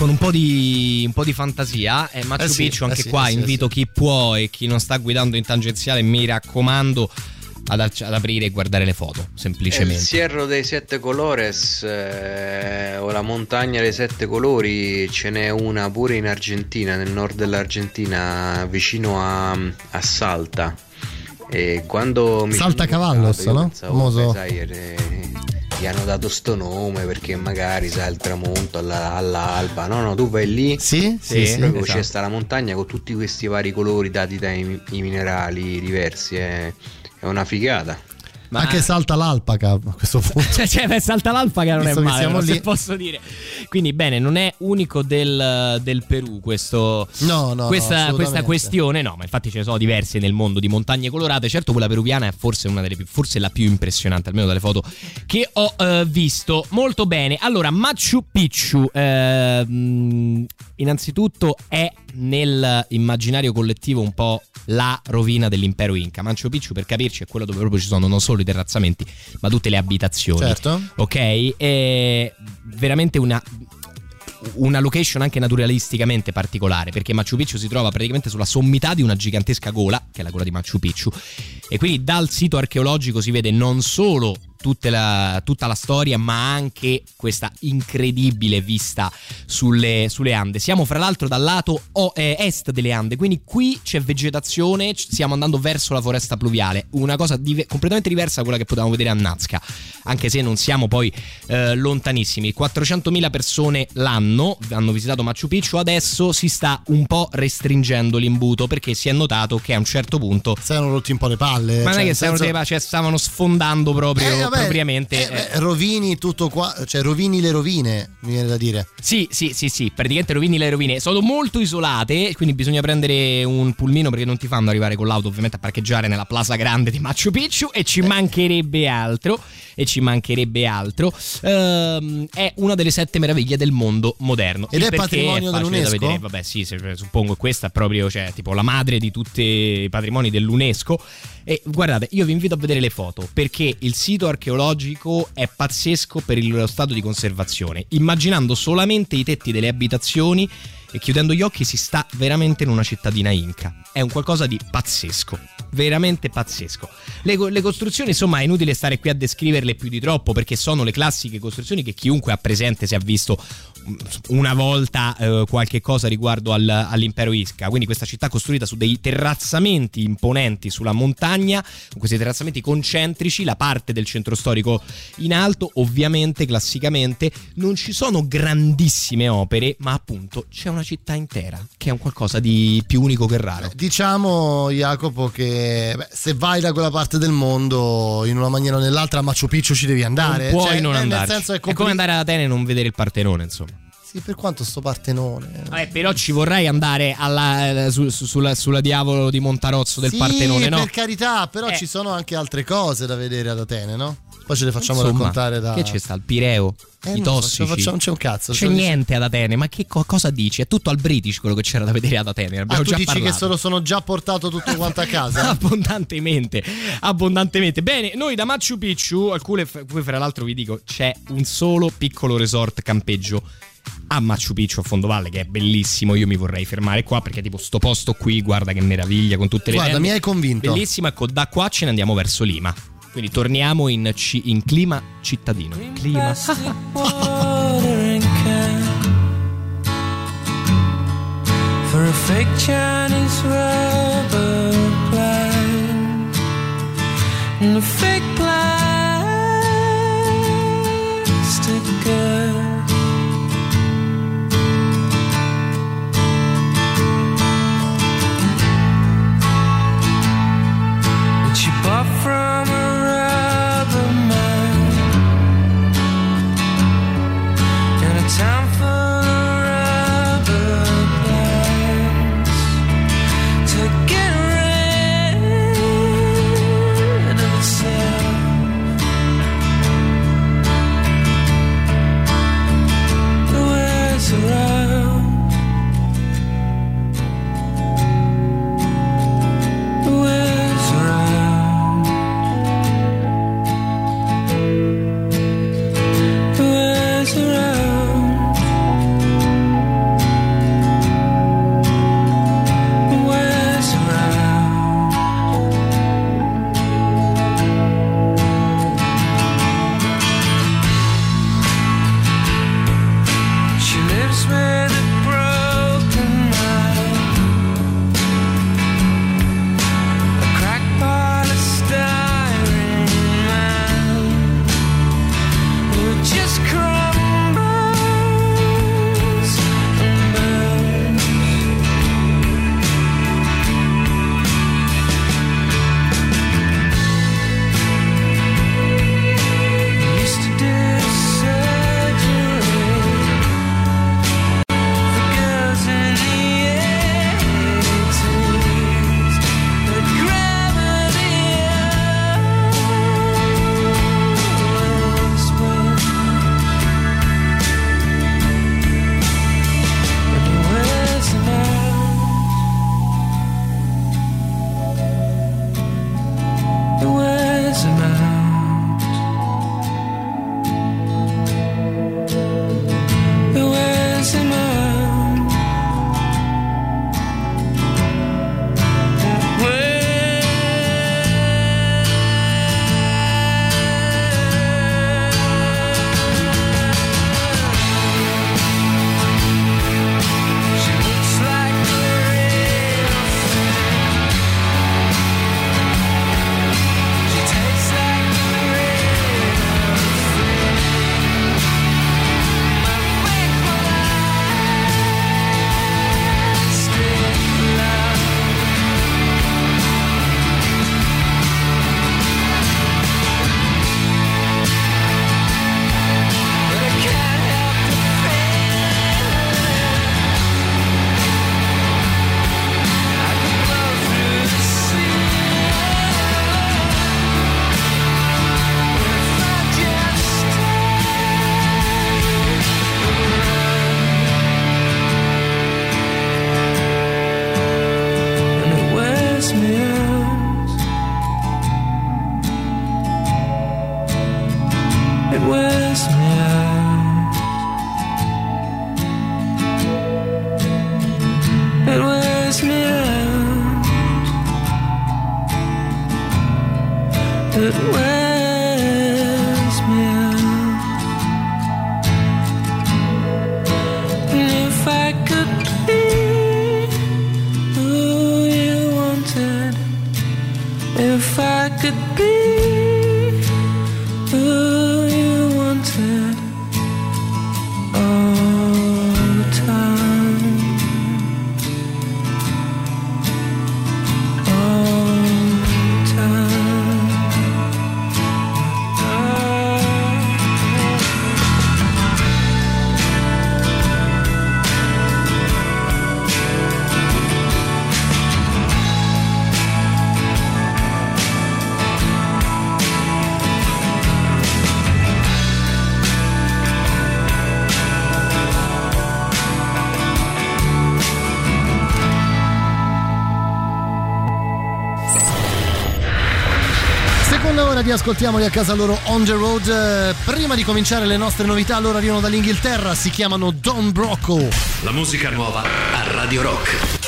Con un po' di, un po' di fantasia, eh, Machu Eh sì, Picchu, anche eh sì, qua eh sì, invito chi può e chi non sta guidando in tangenziale, mi raccomando ad, ad aprire e guardare le foto, Il semplicemente. Sierro dei Sette Colores eh, o la montagna dei Sette Colori ce n'è una pure in Argentina, nel nord dell'Argentina, vicino a, a Salta. E quando mi Salta sono Cavallos, no? pensavo, Famoso- beh, sai, eh, gli hanno dato sto nome perché magari sai il tramonto alla- all'alba. No, no, tu vai lì. Sì, sì, sì, proprio esatto. c'è sta la montagna con tutti questi vari colori dati dai minerali diversi. È, è una figata. Anche salta l'alpaca a questo punto. Cioè, cioè, beh, salta l'alpaca non Visto è male, siamo no, se posso dire. Quindi, bene, non è unico del, del Perù questo, No, no, no, questa, assolutamente. questa questione, no, ma infatti ce ne sono diverse nel mondo di montagne colorate. Certo, quella peruviana è forse una delle più, forse la più impressionante, almeno dalle foto che ho eh, visto. Molto bene. Allora, Machu Picchu, ehm, innanzitutto è nell'immaginario collettivo un po' la rovina dell'impero Inca. Machu Picchu, per capirci, è quello dove proprio ci sono non solo i terrazzamenti, ma tutte le abitazioni. Certo. Ok? È veramente una una location anche naturalisticamente particolare perché Machu Picchu si trova praticamente sulla sommità di una gigantesca gola che è la gola di Machu Picchu e quindi dal sito archeologico si vede non solo la- tutta la storia ma anche questa incredibile vista sulle, sulle Ande. Siamo fra l'altro dal lato o- eh, est delle Ande quindi qui c'è vegetazione stiamo andando verso la foresta pluviale. Una cosa dive- completamente diversa da quella che potevamo vedere a Nazca anche se non siamo poi eh, lontanissimi. 400.000 persone l'anno hanno visitato Machu Picchu. Adesso si sta un po' restringendo l'imbuto perché si è notato che a un certo punto si erano rotti un po' le palle ma non cioè, è che nel stavano, senso- cioè, stavano sfondando proprio. Eh, vabbè, propriamente eh, beh, rovini tutto qua, cioè rovini le rovine, mi viene da dire. Sì, sì, sì, sì, praticamente rovini le rovine. Sono molto isolate, quindi bisogna prendere un pulmino perché non ti fanno arrivare con l'auto ovviamente a parcheggiare nella plaza grande di Machu Picchu e ci mancherebbe altro. E ci mancherebbe altro. Ehm, è una delle sette meraviglie del mondo moderno. Ed Il è patrimonio da dell'UNESCO? vedere. Vabbè, sì, se- suppongo questa è proprio, cioè, tipo la madre di tutti i patrimoni dell'UNESCO. E guardate, io vi invito a vedere le foto perché il sito archeologico è pazzesco per il- lo stato di conservazione. Immaginando solamente i tetti delle abitazioni e chiudendo gli occhi si sta veramente in una cittadina inca. È un qualcosa di pazzesco, veramente pazzesco. Le, le costruzioni, insomma, è inutile stare qui a descriverle più di troppo perché sono le classiche costruzioni che chiunque ha presente se ha visto una volta eh, qualche cosa riguardo al- all'impero Isca. Quindi questa città costruita su dei terrazzamenti imponenti sulla montagna, con questi terrazzamenti concentrici, la parte del centro storico in alto, ovviamente, classicamente, non ci sono grandissime opere, ma appunto c'è una città intera, che è un qualcosa di più unico che raro. Diciamo, Jacopo, che beh, se vai da quella parte del mondo in una maniera o nell'altra a Machu Picchu ci devi andare. Non puoi Cioè, non eh, andare. Nel senso è, è come andare ad Atene e non vedere il Partenone, insomma. Sì, per quanto sto partenone. Vabbè, però ci vorrei andare alla, eh, su- su- sulla, sulla diavolo di Montarozzo del sì, Partenone, no? per carità, però Eh. ci sono anche altre cose da vedere ad Atene, no? Poi ce le facciamo Insomma, raccontare da. Che c'è sta? Il Pireo? Eh, I so, tossici? lo facciamo- non c'è un cazzo. C'è niente ad Atene, ma che co- cosa dici? È tutto al British quello che c'era da vedere ad Atene. ne Ah, Abbiamo tu già dici parlato. che se lo sono già portato tutto quanto a casa? abbondantemente, abbondantemente. Bene, noi da Machu Picchu, alcune, poi fra l'altro vi dico, c'è un solo piccolo resort campeggio a Machu Picchu a Fondovalle che è bellissimo. Io mi vorrei fermare qua perché tipo sto posto qui, guarda che meraviglia con tutte le Guarda, tende. mi hai convinto. Bellissimo, ecco, da qua ce ne andiamo verso Lima. Quindi torniamo in, ci- in clima cittadino. Clima. for a fake Chinese rubber plant and a fake plastic from li ascoltiamoli a casa loro on the road. Eh, prima di cominciare le nostre novità, loro arrivano dall'Inghilterra, si chiamano Don Brocco. La musica nuova a Radio Rock.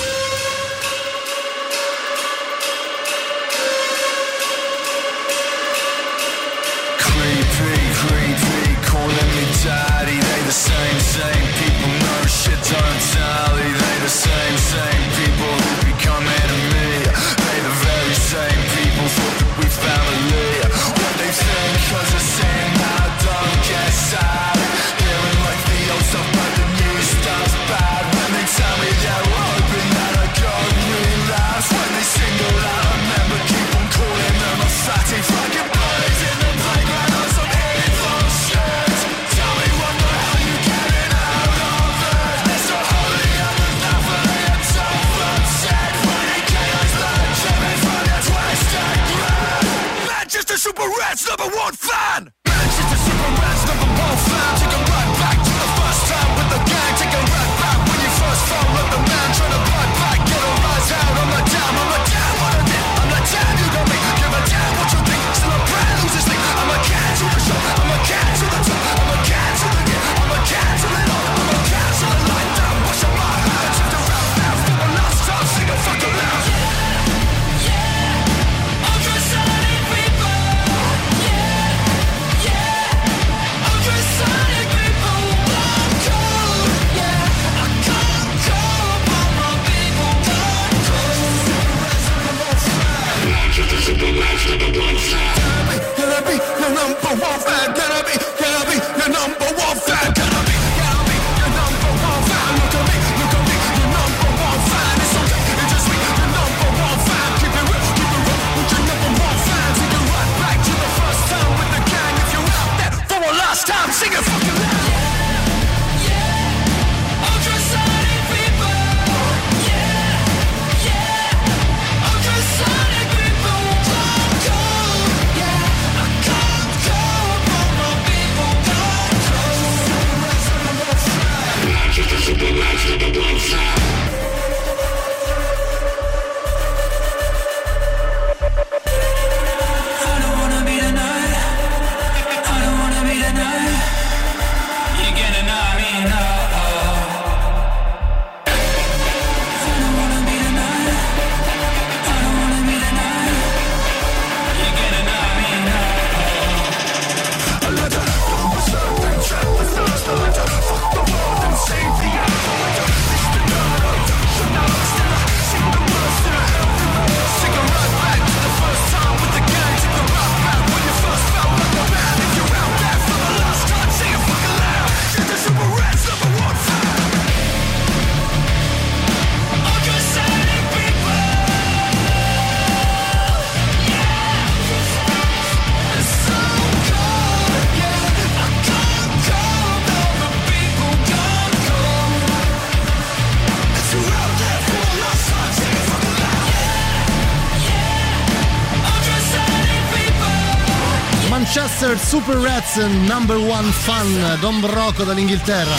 Super Rats Number One Fan Don Broco dall'Inghilterra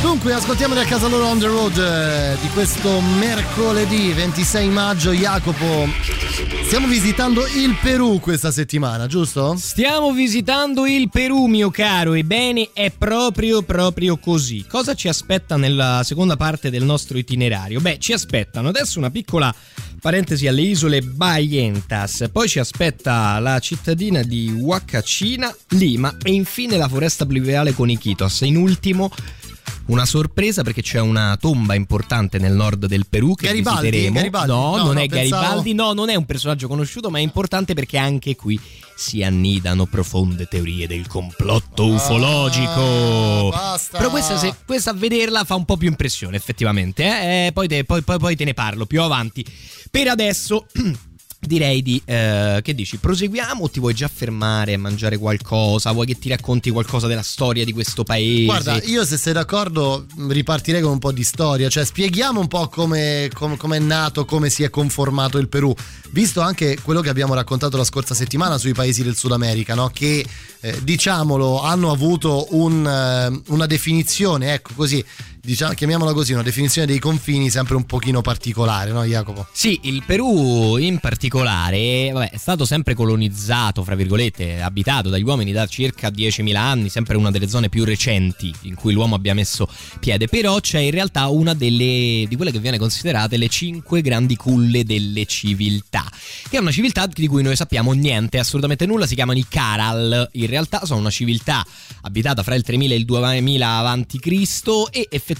dunque ascoltiamoli a casa loro on the road eh, di questo mercoledì 26 maggio Jacopo stiamo visitando il Perù questa settimana giusto? stiamo visitando il Perù mio caro ebbene è proprio proprio così cosa ci aspetta nella seconda parte del nostro itinerario? beh ci aspettano adesso una piccola parentesi alle isole Baientas, poi ci aspetta la cittadina di Huacachina, Lima e infine la foresta pluviale con Iquitos. In ultimo una sorpresa perché c'è una tomba importante nel nord del Perù che Garibaldi? visiteremo. Garibaldi? No, No, non no, è pensavo- Garibaldi, no, non è un personaggio conosciuto, ma è importante perché anche qui si annidano profonde teorie del complotto ufologico. basta. Però questa, se- questa a vederla fa un po' più impressione, effettivamente. eh? Eh, poi, te, poi- poi- poi te ne parlo più avanti. Per adesso. Direi di. eh, che dici? Proseguiamo o ti vuoi già fermare a mangiare qualcosa? Vuoi che ti racconti qualcosa della storia di questo paese? Guarda, io se sei d'accordo ripartirei con un po' di storia, cioè spieghiamo un po' come com- come è nato, come si è conformato il Perù, visto anche quello che abbiamo raccontato la scorsa settimana sui paesi del Sud America, no? che eh, diciamolo hanno avuto un, eh, una definizione, ecco così, diciamo, chiamiamola così, una definizione dei confini sempre un pochino particolare, no Jacopo? Sì, il Perù in particolare vabbè, è stato sempre colonizzato, fra virgolette, abitato dagli uomini da circa 10.000 anni, sempre una delle zone più recenti in cui l'uomo abbia messo piede, però c'è in realtà una delle, di quelle che viene considerate le cinque grandi culle delle civiltà, che è una civiltà di cui noi sappiamo niente, assolutamente nulla, si chiamano i Caral, in realtà sono una civiltà abitata fra il 3000 e il 2000 avanti Cristo e effettivamente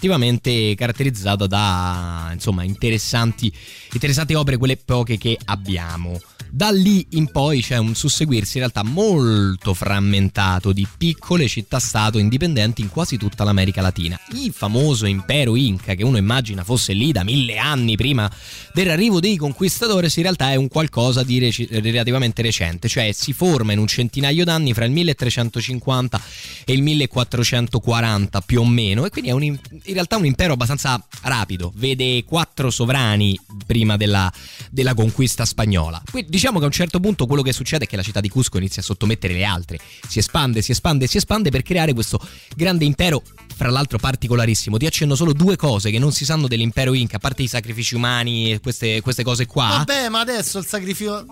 caratterizzata da insomma interessanti, interessanti opere, quelle poche che abbiamo. Da lì in poi c'è un susseguirsi in realtà molto frammentato di piccole città-stato indipendenti in quasi tutta l'America Latina. Il famoso impero Inca, che uno immagina fosse lì da mille anni prima dell'arrivo dei conquistadores, in realtà è un qualcosa di reci- relativamente recente, cioè si forma in un centinaio d'anni fra il 1350 e il 1440 più o meno, e quindi è un, in realtà un impero abbastanza rapido, vede quattro sovrani prima della, della conquista spagnola. Quindi diciamo che a un certo punto quello che succede è che la città di Cusco inizia a sottomettere le altre, si espande, si espande, si espande per creare questo grande impero, fra l'altro particolarissimo. Ti accenno solo due cose che non si sanno dell'impero Inca, a parte i sacrifici umani e queste, queste cose qua. Vabbè, ma adesso il sacrificio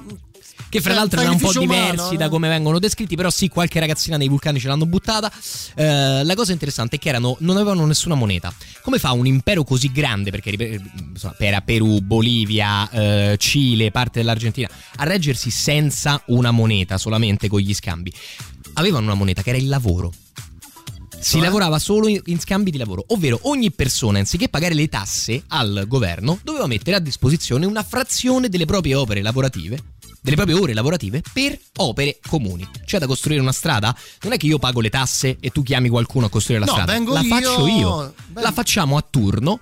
Che fra Cioè, l'altro erano un po' umano, diversi no? da come vengono descritti, però sì, qualche ragazzina nei vulcani ce l'hanno buttata. Eh, la cosa interessante è che erano, non avevano nessuna moneta. Come fa un impero così grande, perché insomma, era Perù, Bolivia, eh, Cile, parte dell'Argentina, a reggersi senza una moneta, solamente con gli scambi? Avevano una moneta che era il lavoro. Si Cioè? lavorava solo in, in scambi di lavoro, ovvero ogni persona, anziché pagare le tasse al governo, doveva mettere a disposizione una frazione delle proprie opere lavorative, delle proprie ore lavorative, per opere comuni. C'è da costruire una strada? Non è che io pago le tasse e tu chiami qualcuno a costruire la No, strada. vengo la io. faccio io. Beh. La facciamo a turno.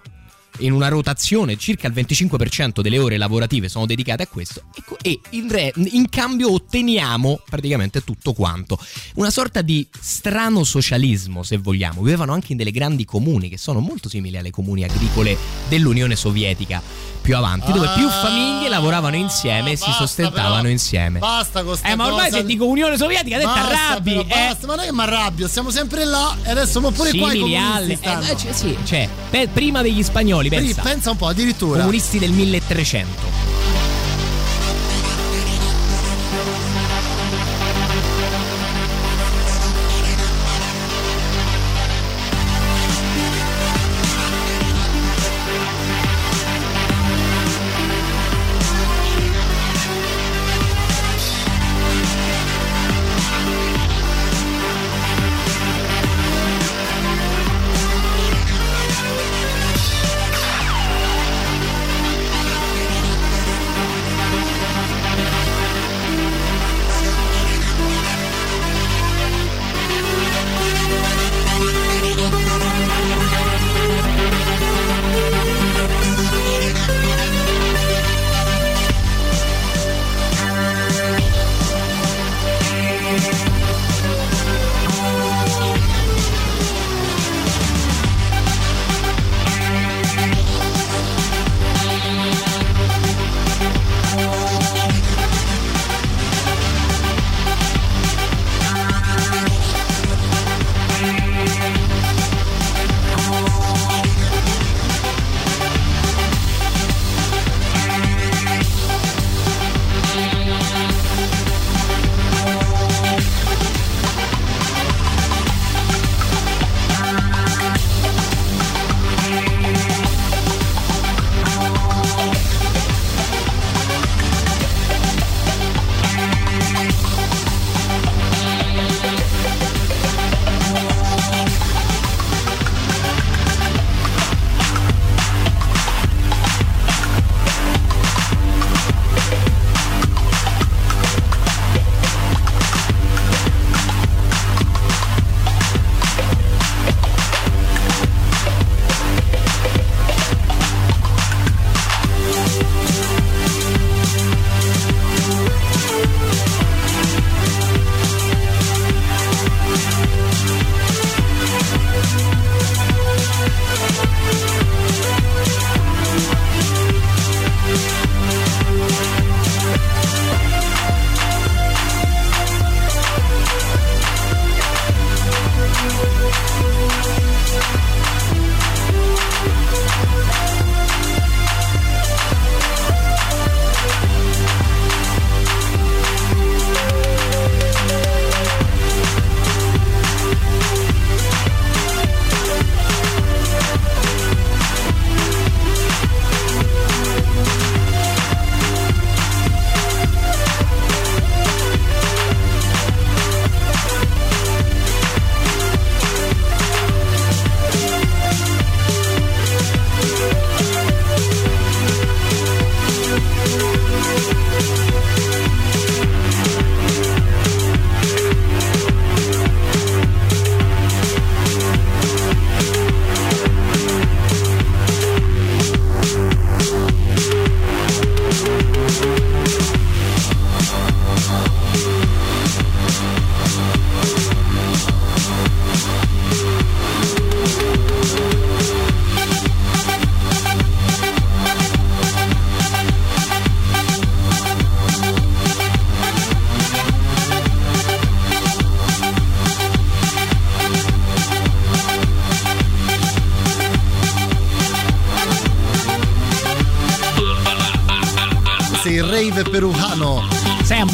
In una rotazione circa il 25% delle ore lavorative sono dedicate a questo e co- e in, re- in cambio otteniamo praticamente tutto quanto. Una sorta di strano socialismo, se vogliamo. Vivevano anche in delle grandi comuni che sono molto simili alle comuni agricole dell'Unione Sovietica più avanti, dove più famiglie lavoravano insieme e si sostentavano però. insieme. Basta con Eh, ma ormai cosa- se dico Unione Sovietica, te Basta, t'arrabbi. però, eh. basta, ma non è che mi arrabbio, siamo sempre là e adesso mo pure qua i comunisti alle- eh, cioè, sì, cioè, pe- prima degli spagnoli, pensa. pensa un po', addirittura. Comunisti del 1300.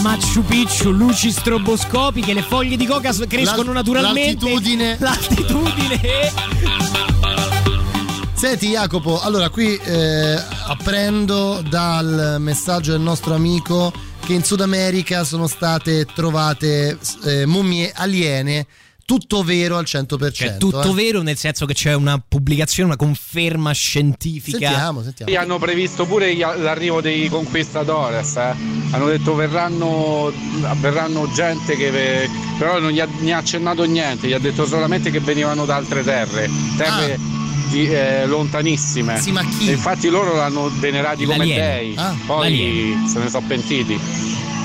Machu Picchu, luci stroboscopiche, le foglie di coca crescono L'al- naturalmente. l'altitudine. L'altitudine. Senti Jacopo, allora qui eh, apprendo dal messaggio del nostro amico che in Sud America sono state trovate eh, mummie aliene, tutto vero al 100%. Cioè, tutto eh. vero nel senso che c'è una pubblicazione, una conferma scientifica. Sentiamo, sentiamo. Hanno previsto pure l'arrivo dei conquistadores, eh. Hanno detto verranno, verranno gente che però non gli ha, ne ha accennato niente, gli ha detto solamente che venivano da altre terre, terre di- eh, lontanissime. Sì, infatti loro l'hanno venerati come L'alieno. dei, Ah, poi l'alieno. se ne sono pentiti.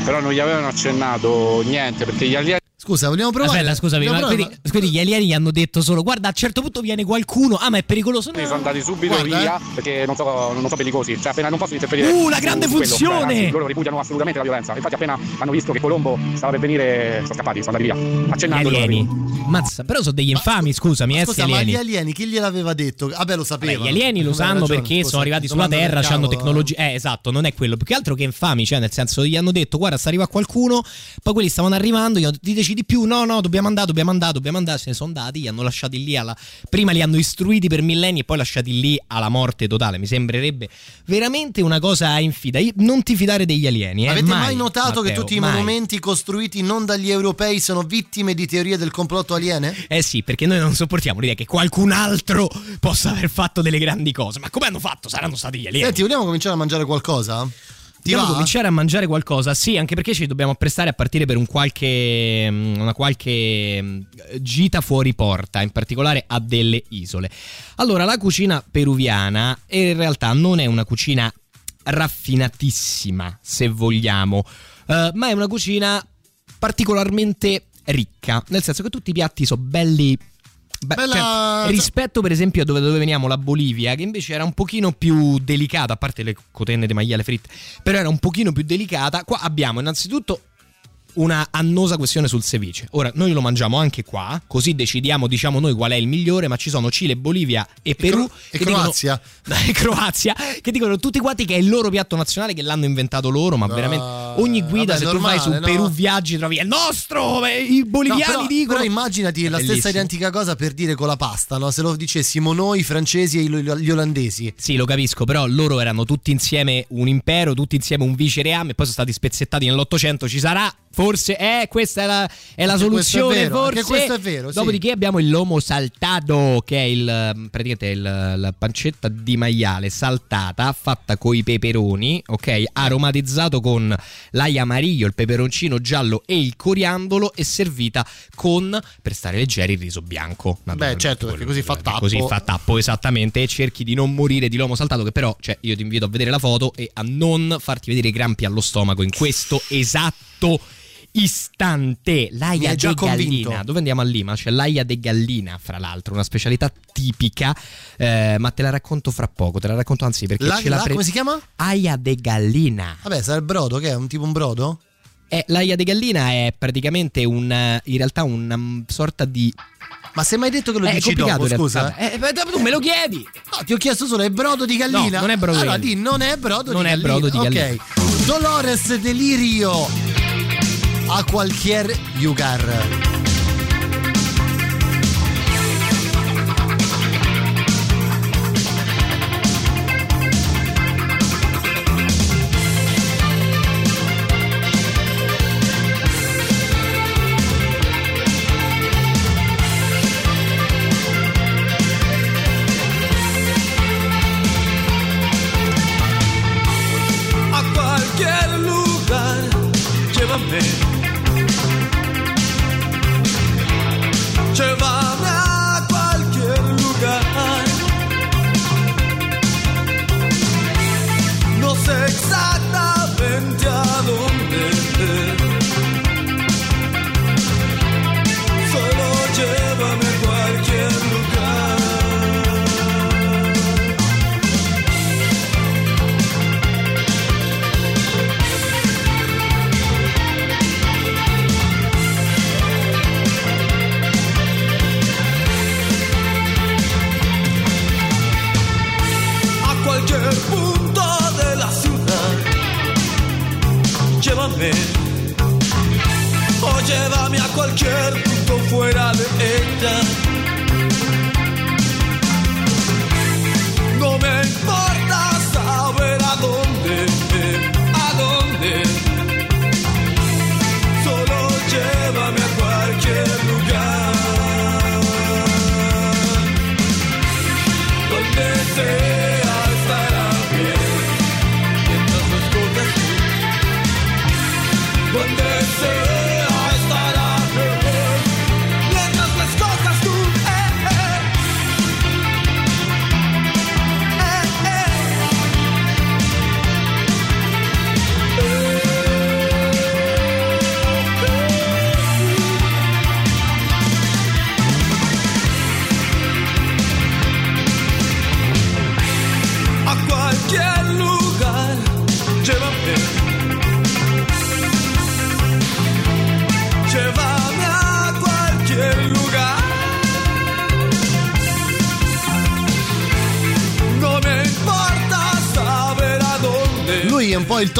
Però non gli avevano accennato niente perché gli alieni Scusa, vogliamo provare? Aspetta, scusami, Vogliamo ma provare? quindi, quindi gli alieni gli hanno detto solo: Guarda, a un certo punto viene qualcuno. Ah, ma è pericoloso. No. sono andati subito Guarda, via eh. perché non so, non so pericolosi, cioè appena non possono interferire. Uh, la grande quello. funzione! Cioè, anzi, loro ripudiano assolutamente la violenza. Infatti appena hanno visto che Colombo stava per venire, sono scappati, sono andati via. Gli Accennando loro alieni. Mazza, però sono degli infami, scusami, eh, sti Scusa, ma alieni. gli alieni chi gliel'aveva detto? Vabbè, lo Beh, sapevano. gli alieni lo sanno ragione, perché scusa, sono arrivati sulla Terra, hanno tecnologia. Eh, esatto, non è quello. Più che altro che infami, cioè, nel senso, gli hanno detto, guarda, sta arrivando qualcuno. Poi quelli stavano arrivando, gli hanno detto, di più, no, no, dobbiamo andare, dobbiamo andare, dobbiamo andare. Se ne sono andati, li hanno lasciati lì alla. Prima li hanno istruiti per millenni e poi lasciati lì alla morte totale. Mi sembrerebbe veramente una cosa infida. Non ti fidare degli alieni, eh. Avete mai, notato che Matteo, tutti i mai. monumenti costruiti non dagli europei sono vittime di teorie del complotto aliene? Eh sì, perché noi non sopportiamo l'idea che qualcun altro possa aver fatto delle grandi cose. Ma come hanno fatto? Saranno stati gli alieni. Senti, vogliamo cominciare a mangiare qualcosa? Dobbiamo va? cominciare a mangiare qualcosa, sì, anche perché ci dobbiamo apprestare a partire per un qualche, mm, una qualche mm, gita fuori porta, in particolare a delle isole. Allora, la cucina peruviana in realtà non è una cucina raffinatissima, se vogliamo, eh, ma è una cucina particolarmente ricca, nel senso che tutti i piatti sono belli Beh, Bella- cioè, rispetto per esempio a dove, dove veniamo la Bolivia, che invece era un pochino più delicata, a parte le cotenne di maiale fritte, però era un pochino più delicata. Qua abbiamo innanzitutto una annosa questione sul ceviche. Ora, noi lo mangiamo anche qua, così decidiamo, diciamo noi qual è il migliore, ma ci sono Cile, Bolivia e Perù Cro- e che dicono- Croazia. e Croazia che dicono tutti quanti che è il loro piatto nazionale che l'hanno inventato loro ma No, veramente ogni guida vabbè, se tu vai normale, su no? Perù viaggi trovi è nostro i boliviani No, però, dicono però immaginati la stessa identica cosa per dire con la pasta, no? Se lo dicessimo noi, i francesi e gli olandesi. Sì, lo capisco, però loro erano tutti insieme un impero, tutti insieme un vicereame e poi sono stati spezzettati nell'Ottocento. Ci sarà forse, eh, questa è la, è la questo è soluzione, vero, forse. questo è vero, sì. Dopodiché abbiamo il lomo saltato, che è il, praticamente il- la pancetta di maiale saltata, fatta con i peperoni, ok? Aromatizzato con l'aglio amarillo, il peperoncino giallo e il coriandolo e servita con, per stare leggeri, il riso bianco. Beh, certo, perché così fa tappo. Così fa tappo esattamente e cerchi di non morire di lomo saltato che però cioè, io ti invito a vedere la foto e a non farti vedere i crampi allo stomaco in questo esatto istante l'aia de gallina dove andiamo a Lima c'è l'aia de gallina fra l'altro una specialità tipica eh, ma te la racconto fra poco te la racconto anzi perché La- ce la la- come si chiama? aia de gallina Vabbè, sarà il brodo, che è un tipo un brodo? eh, l'aia de gallina è praticamente un in realtà una mm, sorta di Ma se mai detto che lo È dici complicato dopo, scusa? Eh, beh, tu me lo chiedi No, ti ho chiesto solo, è brodo di gallina? No, non è brodo di allora, gallina. di, non è brodo Non di è gallina. brodo di gallina. Ok. Dolores Delirio a qualquier lugar.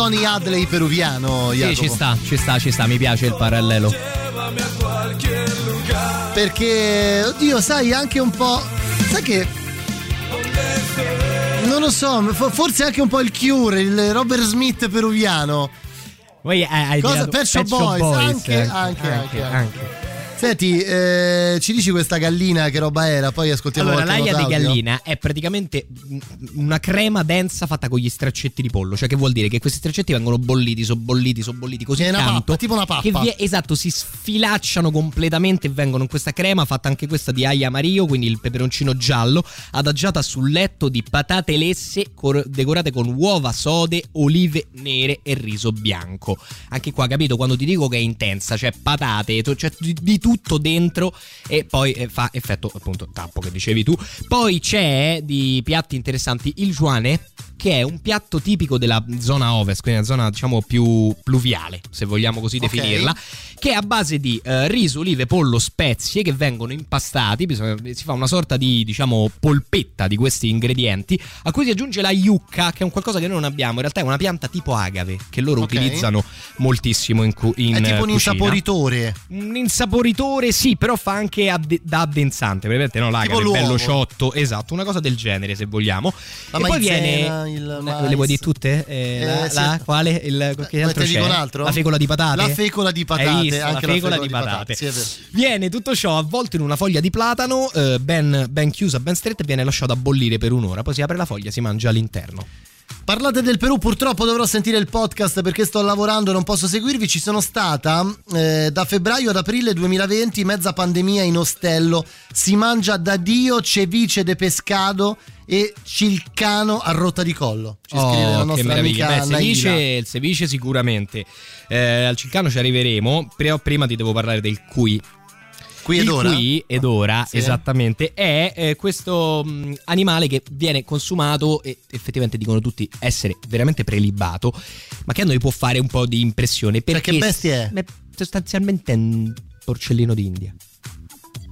Tony Hadley peruviano, Sì, Jacopo. ci sta, ci sta, ci sta, mi piace il parallelo. Perché, oddio, sai, anche un po'. Sai che. Non lo so, fo- forse anche un po' il Cure, il Robert Smith peruviano. Poi hai, Cosa? Pet Shop Shop Boys, anche, eh. anche, anche, anche. Senti, eh, ci dici questa gallina che roba era? Poi ascoltiamo Allora, l'aia di gallina è praticamente una crema densa fatta con gli straccetti di pollo. Cioè, che vuol dire che questi straccetti vengono bolliti, sobbolliti, sobbolliti così È una tanto. pappa, tipo una pappa. Vie- esatto, si sfilacciano completamente e vengono in questa crema, fatta anche questa di aia amarillo, quindi il peperoncino giallo, adagiata sul letto di patate lesse cor- decorate con uova sode, olive nere e riso bianco. Anche qua, capito, quando ti dico che è intensa, cioè patate, cioè di, di tutto dentro e poi eh, fa effetto appunto tappo che dicevi tu. Poi c'è di piatti interessanti il juane che è un piatto tipico della zona ovest, quindi una zona diciamo più pluviale, se vogliamo così Ok. definirla, che è a base di eh, riso, olive, pollo, spezie che vengono impastati, bisogna- si fa una sorta di diciamo polpetta di questi ingredienti, a cui si aggiunge la yucca, che è un qualcosa che noi non abbiamo, in realtà è una pianta tipo agave che loro Ok. utilizzano moltissimo in, cu- in È tipo eh, un cucina. insaporitore. Un insaporitore, sì, però fa anche adde- da addensante. Vedete, no? L'agave, bello ciotto, esatto, una cosa del genere, se vogliamo. La e poi maizena, viene. Il Eh, mais. Le vuoi dire tutte? Eh, Eh, la, sì. la- quale? Il, che Vuoi altro c'è? un altro? La fecola di patate? La fecola di patate, visto? anche la fecola di patate. Sì, è vero. Viene tutto ciò avvolto in una foglia di platano, eh, ben, ben chiusa, ben stretta, e viene lasciato a bollire per un'ora. Poi si apre la foglia e si mangia all'interno. Parlate del Perù, purtroppo dovrò sentire il podcast perché sto lavorando e non posso seguirvi. Ci sono stata eh, da febbraio ad aprile 2020, mezza pandemia in ostello. Si mangia da Dio ceviche de pescado e cilcano a rotta di collo. Ci scrive la Oh, nostra amica Beh, Naila. il ceviche sicuramente. Eh, al Cilcano ci arriveremo, però prima ti devo parlare del qui. Qui ed il ora? qui ed ora, Sì. esattamente, è eh, questo mh, animale che viene consumato e effettivamente dicono tutti essere veramente prelibato, ma che a noi può fare un po' di impressione. Perché Cioè, che bestia è? Sostanzialmente è un porcellino d'India.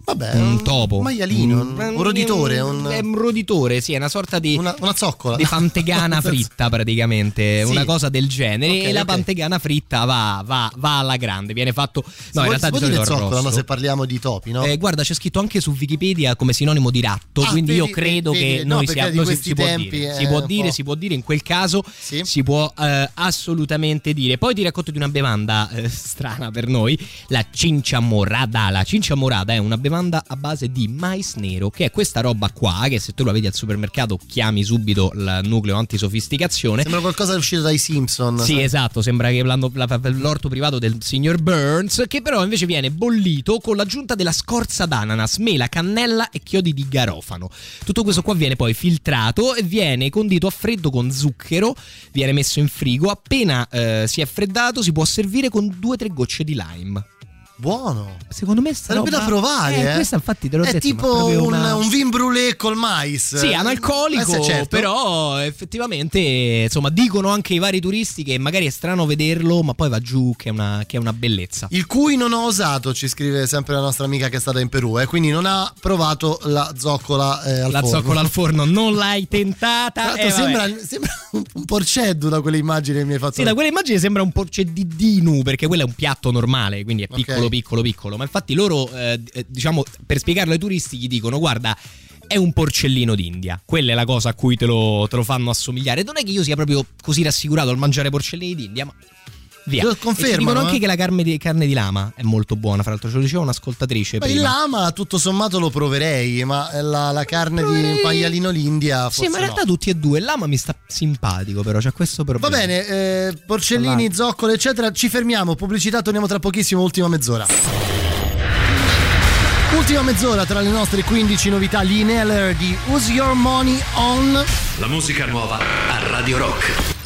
Vabbè, un topo. Un maialino, un, Mm, un roditore. È Un, un roditore, sì, è una sorta di. una, una zoccola. di pantegana fritta praticamente, Sì. una cosa del genere. Ok, e la ok. pantegana fritta va, va- va alla grande, viene fatto. Si No, in può- realtà si di solito zoccola, no, arrosto. se parliamo di topi, no? Eh, guarda, c'è scritto anche su Wikipedia come sinonimo di ratto, Ah, quindi io vedi, credo vedi, che no, noi siamo. noi si- si, può dire, si può un dire, po'. si può dire, in quel caso si può eh, assolutamente dire. Poi ti racconto di una bevanda eh, strana per noi, la cincia morada. La cincia morada è una bevanda a base di mais nero, che è questa roba qua, che se tu la vedi al supermercato chiami subito il nucleo antisofisticazione. Sembra qualcosa uscito dai Simpson. Sì, sai? esatto, sembra che l'orto privato del signor Burns, che però invece viene bollito con l'aggiunta della scorza d'ananas, mela, cannella e chiodi di garofano. Tutto questo qua viene poi filtrato e viene condito a freddo con zucchero, viene messo in frigo, appena eh, si è freddato si può servire con due o tre gocce di lime. Buono. Secondo me Sarebbe roba- da provare, eh, eh. Questa infatti te l'ho È detto, ma tipo un, una- un vin brûlé col mais. Sì, analcolico, Eh, certo. però effettivamente, insomma, dicono anche i vari turisti che magari è strano vederlo, ma poi va giù che è una, che è una bellezza. Il cui non ho osato, ci scrive sempre la nostra amica che è stata in Perù, eh, quindi non ha provato la zoccola eh, al La forno. zoccola al forno non l'hai tentata. Tra eh, sembra, sembra un, porceddu da quelle immagini che mi hai fatto. Sì, da quelle immagini sembra un porcedinu perché quello è un piatto normale, quindi è piccolo, Ok. Piccolo, piccolo. Ma infatti loro, eh, eh, diciamo, per spiegarlo ai turisti, gli dicono: guarda. È un porcellino d'India, quella è la cosa a cui te lo, te lo fanno assomigliare. Non è che io sia proprio così rassicurato al mangiare porcellini d'India, ma via. Lo ci confermano, dicono anche eh? che la carne di, carne di lama è molto buona, fra l'altro ce lo diceva un'ascoltatrice Ma il prima. lama tutto sommato lo proverei, ma la, la carne di un paglialino l'India forse Sì, ma in realtà no. tutti e due. Il lama mi sta simpatico, però c'è questo Va problema. bene, eh, porcellini, zoccole, eccetera. Ci fermiamo. Pubblicità, torniamo tra pochissimo. Ultima mezz'ora. Ultima mezz'ora tra le nostre 15 novità. Gli Neller di Use Your Money On. La musica nuova a Radio Rock.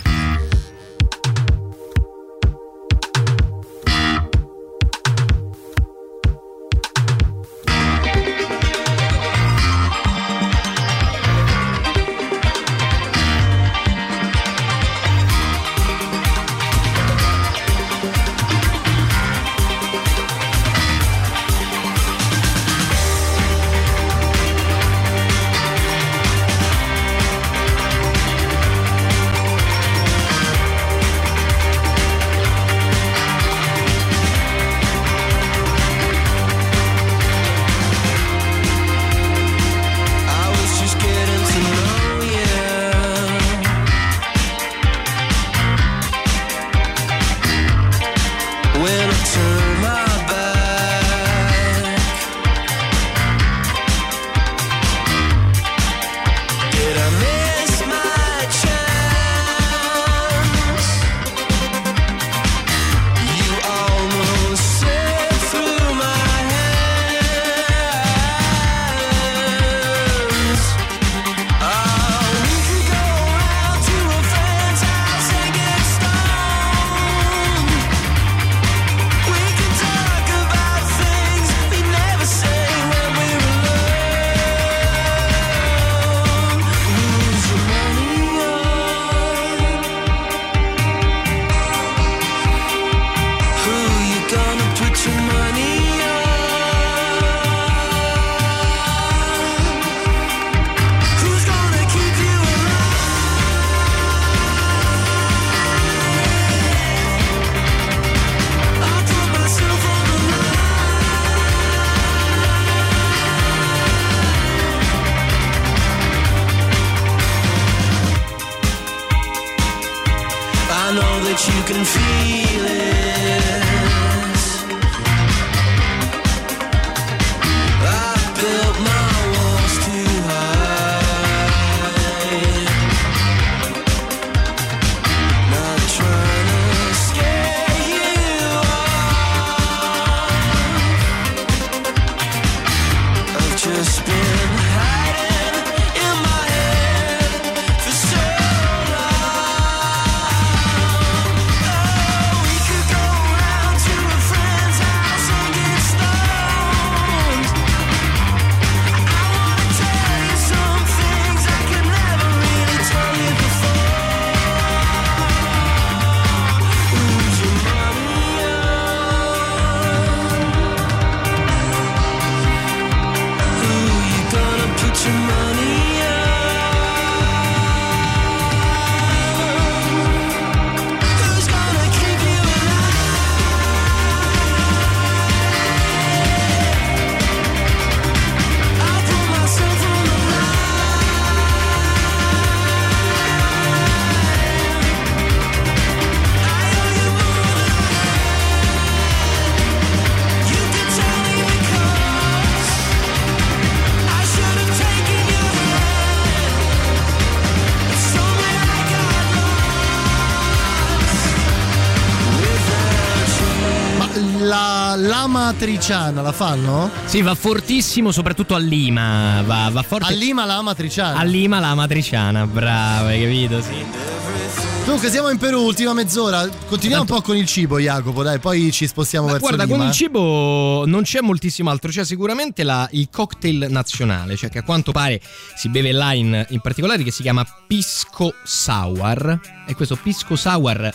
Lama triciana la fanno? Sì, va fortissimo, soprattutto a Lima. Va, va forte. A Lima la amatriciana. A Lima la matriciana, bravo, hai capito? Sì. Dunque siamo in Perù, ultima mezz'ora. Continuiamo un po' con il cibo, Jacopo, dai, poi ci spostiamo Ma verso guarda, Lima. con il cibo non c'è moltissimo altro, c'è sicuramente la- il cocktail nazionale, cioè che a quanto pare si beve là in, in particolare, che si chiama Pisco Sour. E questo Pisco Sour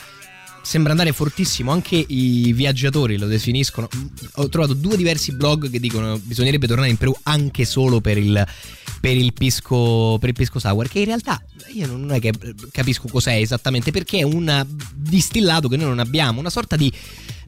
sembra andare fortissimo, anche i viaggiatori lo definiscono. Ho trovato due diversi blog che dicono che bisognerebbe tornare in Perù anche solo per il, per il, pisco, per il pisco sour, che in realtà io non è che capisco cos'è esattamente, perché è un distillato che noi non abbiamo, una sorta di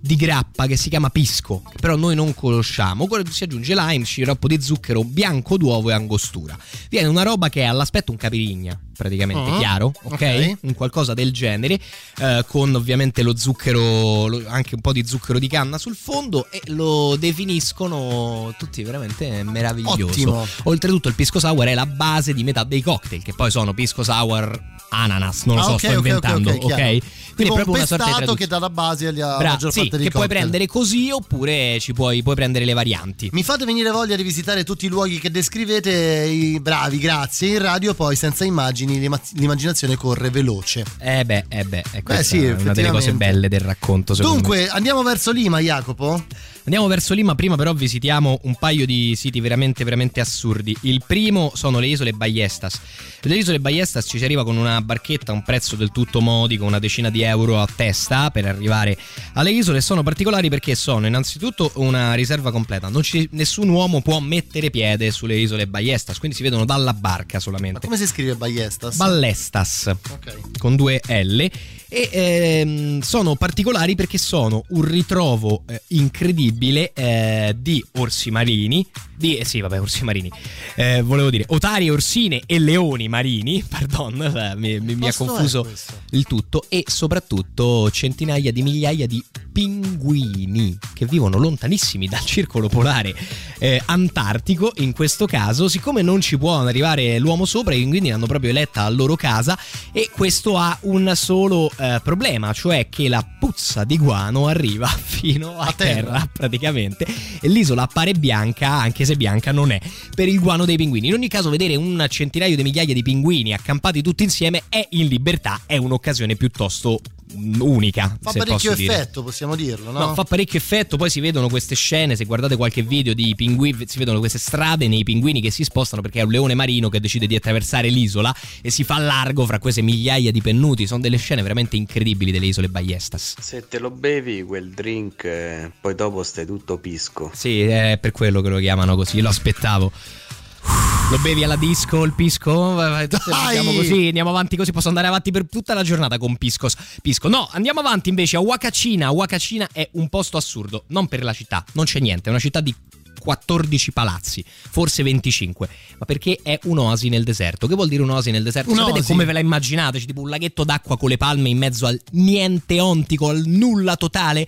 di grappa che si chiama pisco, che però noi non conosciamo. Si aggiunge lime, sciroppo di zucchero, bianco d'uovo e angostura. Viene una roba che è all'aspetto un capirigna, praticamente Ah, chiaro, ok? Un qualcosa del genere, eh, con ovviamente lo zucchero, lo- anche un po' di zucchero di canna sul fondo e lo definiscono tutti veramente meraviglioso. Ottimo. Oltretutto il pisco sour è la base di metà dei cocktail, che poi sono pisco sour ananas, non lo Ah, so, ok, sto ok, ok, inventando, ok, ok? chiaro. Quindi è proprio un una sorta di che dà la base alla Bra- maggior sì, parte dei che puoi cocktail. prendere così oppure ci puoi, puoi prendere le varianti. Mi fate venire voglia di visitare tutti i luoghi che descrivete, i bravi, grazie. In radio poi senza immagini l'ima- l'immaginazione corre veloce. Eh beh, eh beh, è questa sì, è una delle cose belle del racconto. secondo me. Dunque, andiamo verso Lima, Jacopo? Andiamo verso Lima, prima però visitiamo un paio di siti veramente veramente assurdi. Il primo sono le isole Ballestas. Le isole Ballestas ci si arriva con una barchetta a un prezzo del tutto modico, una decina di euro a testa per arrivare alle isole. Sono particolari perché sono innanzitutto una riserva completa. Non ci- nessun uomo può mettere piede sulle isole Ballestas, quindi si vedono dalla barca solamente. Come si scrive Ballestas? Ballestas Ok. con due L e ehm, sono particolari perché sono un ritrovo eh, incredibile eh, di orsi marini di, eh, sì vabbè orsi marini. Eh, volevo dire otari, orsine e leoni marini pardon eh, mi, mi- mi ha confuso il tutto e soprattutto centinaia di migliaia di pinguini che vivono lontanissimi dal circolo polare eh, antartico in questo caso. Siccome non ci può arrivare l'uomo sopra i pinguini l'hanno proprio eletta a loro casa e questo ha un solo eh, problema cioè che la puzza di guano arriva fino a, terra. praticamente e l'isola appare bianca anche se bianca non è per il guano dei pinguini in ogni caso vedere un centinaio di migliaia di pinguini accampati tutti insieme è in libertà è un'occasione piuttosto unica Fa se parecchio posso dire. effetto, possiamo dirlo, no? No, fa parecchio effetto, poi si vedono queste scene, se guardate qualche video di pinguini, si vedono queste strade nei pinguini che si spostano perché è un leone marino che decide di attraversare l'isola e si fa largo fra queste migliaia di pennuti, sono delle scene veramente incredibili delle isole Ballestas. Se te lo bevi quel drink, eh, poi dopo stai tutto pisco. Sì, è per quello che lo chiamano così, lo aspettavo. Lo bevi alla disco, il pisco? Andiamo così, andiamo avanti così, posso andare avanti per tutta la giornata con pisco. pisco. No, andiamo avanti invece a Wakacina. Wakacina è un posto assurdo, non per la città, non c'è niente, è una città di 14 palazzi, forse 25, ma perché è un'oasi nel deserto. Che vuol dire un'oasi nel deserto? Un'oasi. Sapete come ve la immaginate? C'è tipo un laghetto d'acqua con le palme in mezzo al niente ontico, al nulla totale?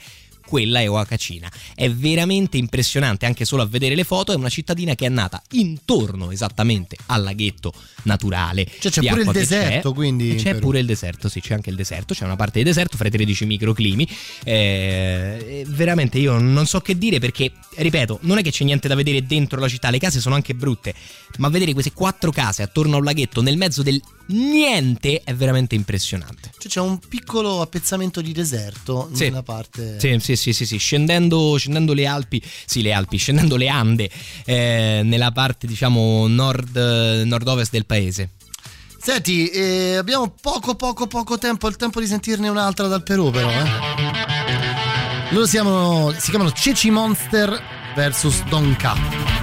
Quella è Wakacina. È veramente impressionante anche solo a vedere le foto. È una cittadina che è nata intorno esattamente al laghetto naturale. Cioè, c'è pure il deserto, c'è. quindi, in C'è pure il deserto, sì, c'è anche il deserto. C'è una parte di deserto fra i 13 microclimi. Eh, veramente io non so che dire perché, ripeto, non è che c'è niente da vedere dentro la città. Le case sono anche brutte. Ma vedere queste quattro case attorno a un laghetto nel mezzo del niente è veramente impressionante. Cioè, c'è un piccolo appezzamento di deserto Sì. nella parte. Sì, sì, sì, sì, sì. Scendendo, scendendo le Alpi, sì, le Alpi, scendendo le Ande, eh, nella parte, diciamo, nord, nord-ovest del paese. Senti, eh, abbiamo poco, poco, poco tempo. Il tempo di sentirne un'altra dal Perù, però. Eh. Loro siamo, si chiamano Ceci Monster vs Donka.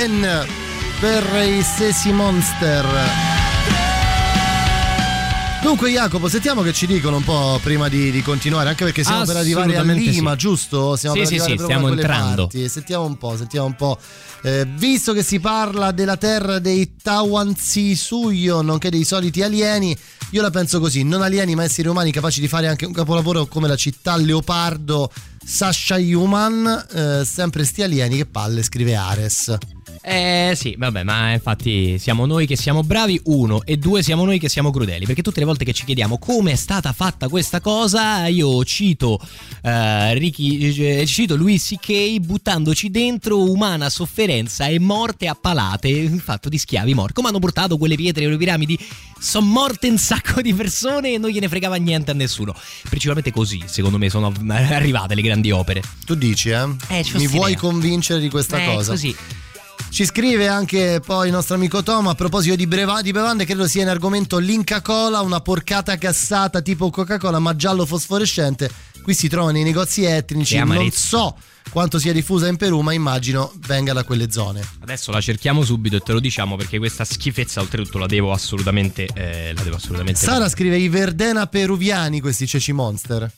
Iniecten per i stessi Monster. Dunque Jacopo, sentiamo che ci dicono un po' prima di, di continuare, anche perché siamo per arrivare a Lima, sì. giusto? Stiamo Sì, per sì, sì, stiamo entrando. parti. Sentiamo un po', sentiamo un po'. Eh, visto che si parla della terra dei Tawanzi Suyo, nonché dei soliti alieni, io la penso così, non alieni ma esseri umani capaci di fare anche un capolavoro come la città Leopardo Sasha Human, eh, sempre sti alieni che palle, scrive Ares. Eh sì, vabbè, ma infatti siamo noi che siamo bravi, uno, e due siamo noi che siamo crudeli, perché tutte le volte che ci chiediamo come è stata fatta questa cosa, io cito eh, Ricky, eh, cito Louis C.K. buttandoci dentro umana sofferenza e morte a palate, fatto di schiavi morti. Come hanno portato quelle pietre e le piramidi? Sono morte un sacco di persone e non gliene fregava niente a nessuno. Principalmente così, secondo me, sono arrivate le grandi opere. Tu dici, eh? Eh, Mi vuoi idea. convincere di questa Eh, cosa? così. Ci scrive anche poi il nostro amico Tom a proposito di, breva- di bevande, credo sia in argomento l'Inca Cola, una porcata gassata tipo Coca-Cola ma giallo fosforescente. Qui si trova nei negozi etnici, non so quanto sia diffusa in Perù, ma immagino venga da quelle zone. Adesso la cerchiamo subito e te lo diciamo perché questa schifezza oltretutto la devo assolutamente eh, la devo assolutamente Sara scrive i Verdena peruviani questi ceci monster.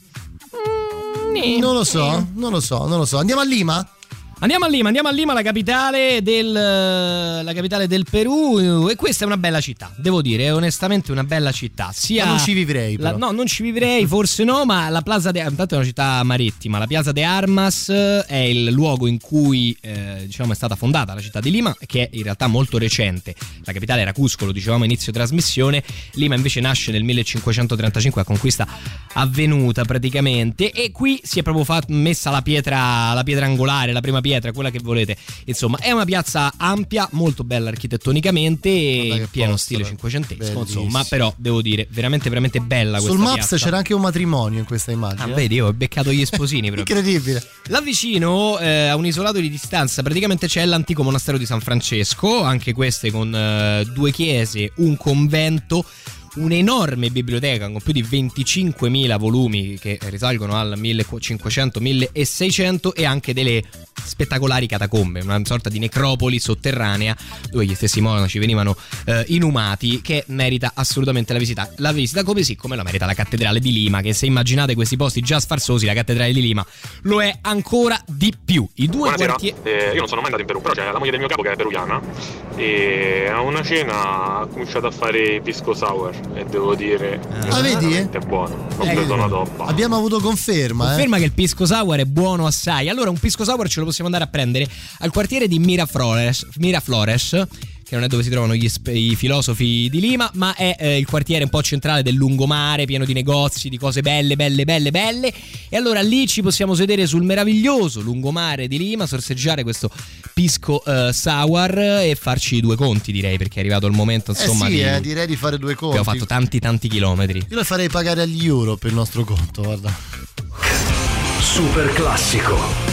Non lo so, non lo so, non lo so. Andiamo a Lima? Andiamo a Lima, andiamo a Lima, la capitale del, la capitale del Perù. E questa è una bella città, devo dire, è onestamente una bella città. Sia Ma non ci vivrei, la- no, non ci vivrei, forse no, ma la Plaza de intanto è una città marittima. La Piazza de Armas eh, è il luogo in cui eh, diciamo, è stata fondata la città di Lima, che è in realtà molto recente. La capitale era Cusco, lo dicevamo inizio trasmissione. Lima invece nasce nel 1535, a conquista avvenuta praticamente. E qui si è proprio messa la pietra, la pietra angolare, la prima pietra, quella che volete. Insomma, è una piazza ampia, molto bella architettonicamente, che pieno posto, stile eh. cinquecentesco. Insomma, però devo dire, veramente, veramente bella Sul questa Maps piazza. c'era anche un matrimonio in questa immagine. Ah, vedi, io ho beccato gli sposini proprio. Incredibile. Là vicino, eh, a un isolato di distanza, praticamente c'è l'antico monastero di San Francesco, anche queste con eh, due chiese, un convento. Un'enorme biblioteca con più di 25.000 volumi che risalgono al 1500-1600 e anche delle spettacolari catacombe, una sorta di necropoli sotterranea dove gli stessi monaci venivano eh, inumati che merita assolutamente la visita. La visita come sì, come la merita la cattedrale di Lima, che se immaginate questi posti già sfarzosi, la cattedrale di Lima lo è ancora di più. I due Buonasera, quartieri... Eh, io non sono mai andato in Perù, però c'è la moglie del mio capo che è peruviana e a una cena ha cominciato a fare pisco sour e devo dire Ah, vedi? è buono, ho Eh, preso una toppa. Abbiamo avuto conferma, eh. Conferma che il pisco sour è buono assai. Allora, un pisco sour ce lo possiamo andare a prendere al quartiere di Miraflores, Miraflores che non è dove si trovano gli sp- i filosofi di Lima, ma è eh, il quartiere un po' centrale del lungomare, pieno di negozi, di cose belle, belle, belle, belle. E allora lì ci possiamo sedere sul meraviglioso lungomare di Lima, sorseggiare questo pisco eh, sour e farci due conti, direi, perché è arrivato il momento, insomma, eh sì, di... eh, direi di fare due conti. Abbiamo fatto tanti, tanti chilometri. Io le farei pagare agli euro per il nostro conto, guarda. Super classico.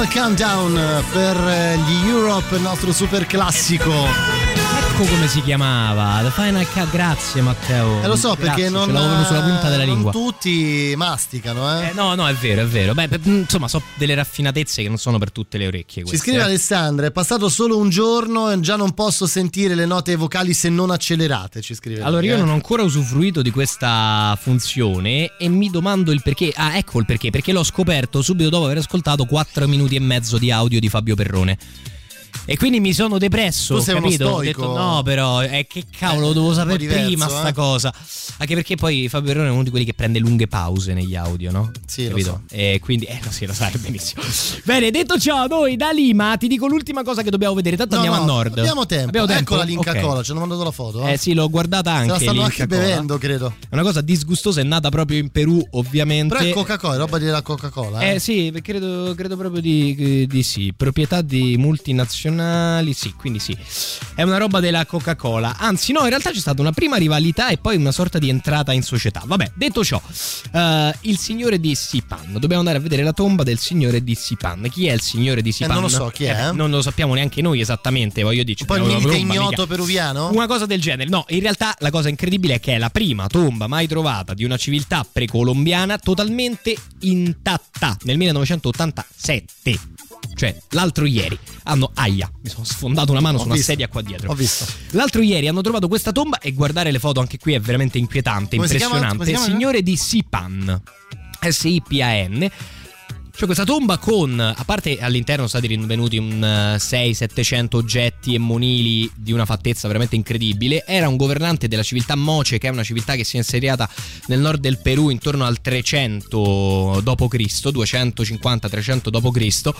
Final Countdown per eh, gli Europe, il nostro super classico. Ecco come si chiamava. The Final Cut. Grazie Matteo. Eh, lo so Grazie, perché non, Ce l'avevo sulla punta della non lingua. tutti masticano, eh. Eh, no, no, è vero, è vero. Beh, per- insomma, so delle raffinatezze che non sono per tutte le orecchie. Ci queste, scrive eh. Alessandra, è passato solo un giorno e già non posso sentire le note vocali se non accelerate, ci scrive. Allora, io eh. non ho ancora usufruito di questa funzione e mi domando il perché. Ah, ecco il perché. Perché l'ho scoperto subito dopo aver ascoltato 4 minuti e mezzo di audio di Fabio Perrone. E quindi mi sono depresso, Tu sei capito? Ho detto no, però eh, che cavolo, lo devo sapere diverso, prima eh. sta cosa. Anche perché poi Fabio Perrone è uno di quelli che prende lunghe pause negli audio, no? Sì, capito? E quindi eh, no, sì, lo sai benissimo. Bene, detto ciò, noi da Lima ti dico l'ultima cosa che dobbiamo vedere. Tanto No, andiamo no, a nord. Abbiamo tempo. Abbiamo tempo? Ecco la Linca Ok. Cola, ci hanno mandato la foto. Eh sì, l'ho guardata anche. Se la stanno anche bevendo, credo. È una cosa disgustosa, è nata proprio in Perù, ovviamente. Però è Coca-Cola, è roba della Coca-Cola. Eh sì, credo, credo proprio di, di sì. Proprietà di multinazionali, sì, quindi sì. È una roba della Coca-Cola. Anzi, no, in realtà c'è stata una prima rivalità e poi una sorta di entrata in società. Vabbè, detto ciò, eh, il signore di Sipan. Dobbiamo andare a vedere la tomba del signore di Sipan. Chi è il signore di Sipan? non lo so chi è, eh. non lo sappiamo neanche noi esattamente, voglio dirci. Poi abbiamo milite ignoto peruviano? Una cosa del genere. No, in realtà la cosa incredibile è che è la prima tomba mai trovata di una civiltà precolombiana totalmente intatta nel 1987. Cioè, l'altro ieri hanno. Aia, mi sono sfondato una mano Ho su una visto, sedia qua dietro. Ho visto. L'altro ieri hanno trovato questa tomba e guardare le foto anche qui è veramente inquietante, Come si chiama? impressionante. Si chiama? Signore di Sipan. S-I-P-A-N. Cioè questa tomba con, a parte all'interno sono stati rinvenuti un 600-700 oggetti e monili di una fattezza veramente incredibile, era un governante della civiltà Moce, che è una civiltà che si è insediata nel nord del Perù intorno al 300 d.C., 250-300 d.C.,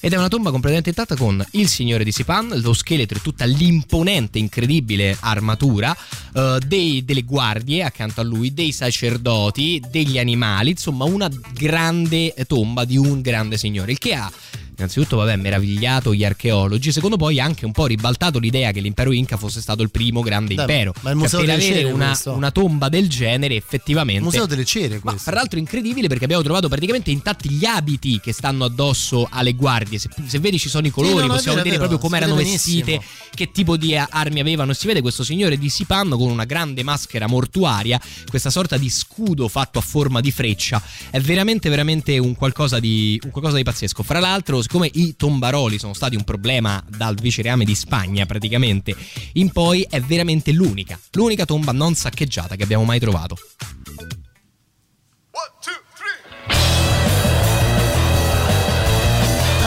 ed è una tomba completamente intatta con il signore di Sipan, lo scheletro e tutta l'imponente, incredibile armatura, eh, dei- delle guardie accanto a lui, dei sacerdoti, degli animali, insomma una grande tomba di un grande signore, il che ha innanzitutto vabbè meravigliato gli archeologi, secondo poi anche un po' ribaltato l'idea che l'impero Inca fosse stato il primo grande Beh, impero. ma il Cioè, Museo per delle avere Cere una, una tomba del genere effettivamente... Il Museo delle Cere Ma questo. fra l'altro incredibile perché abbiamo trovato praticamente intatti gli abiti che stanno addosso alle guardie. Se, se vedi ci sono i colori, no, no, è possiamo vedere proprio come erano vestite, che tipo di a- armi avevano. Si vede questo signore di Sipan con una grande maschera mortuaria, questa sorta di scudo fatto a forma di freccia. È veramente, veramente un qualcosa di, un qualcosa di pazzesco. Fra l'altro, siccome i tombaroli sono stati un problema dal vicereame di Spagna praticamente in poi, è veramente l'unica, l'unica tomba non saccheggiata che abbiamo mai trovato.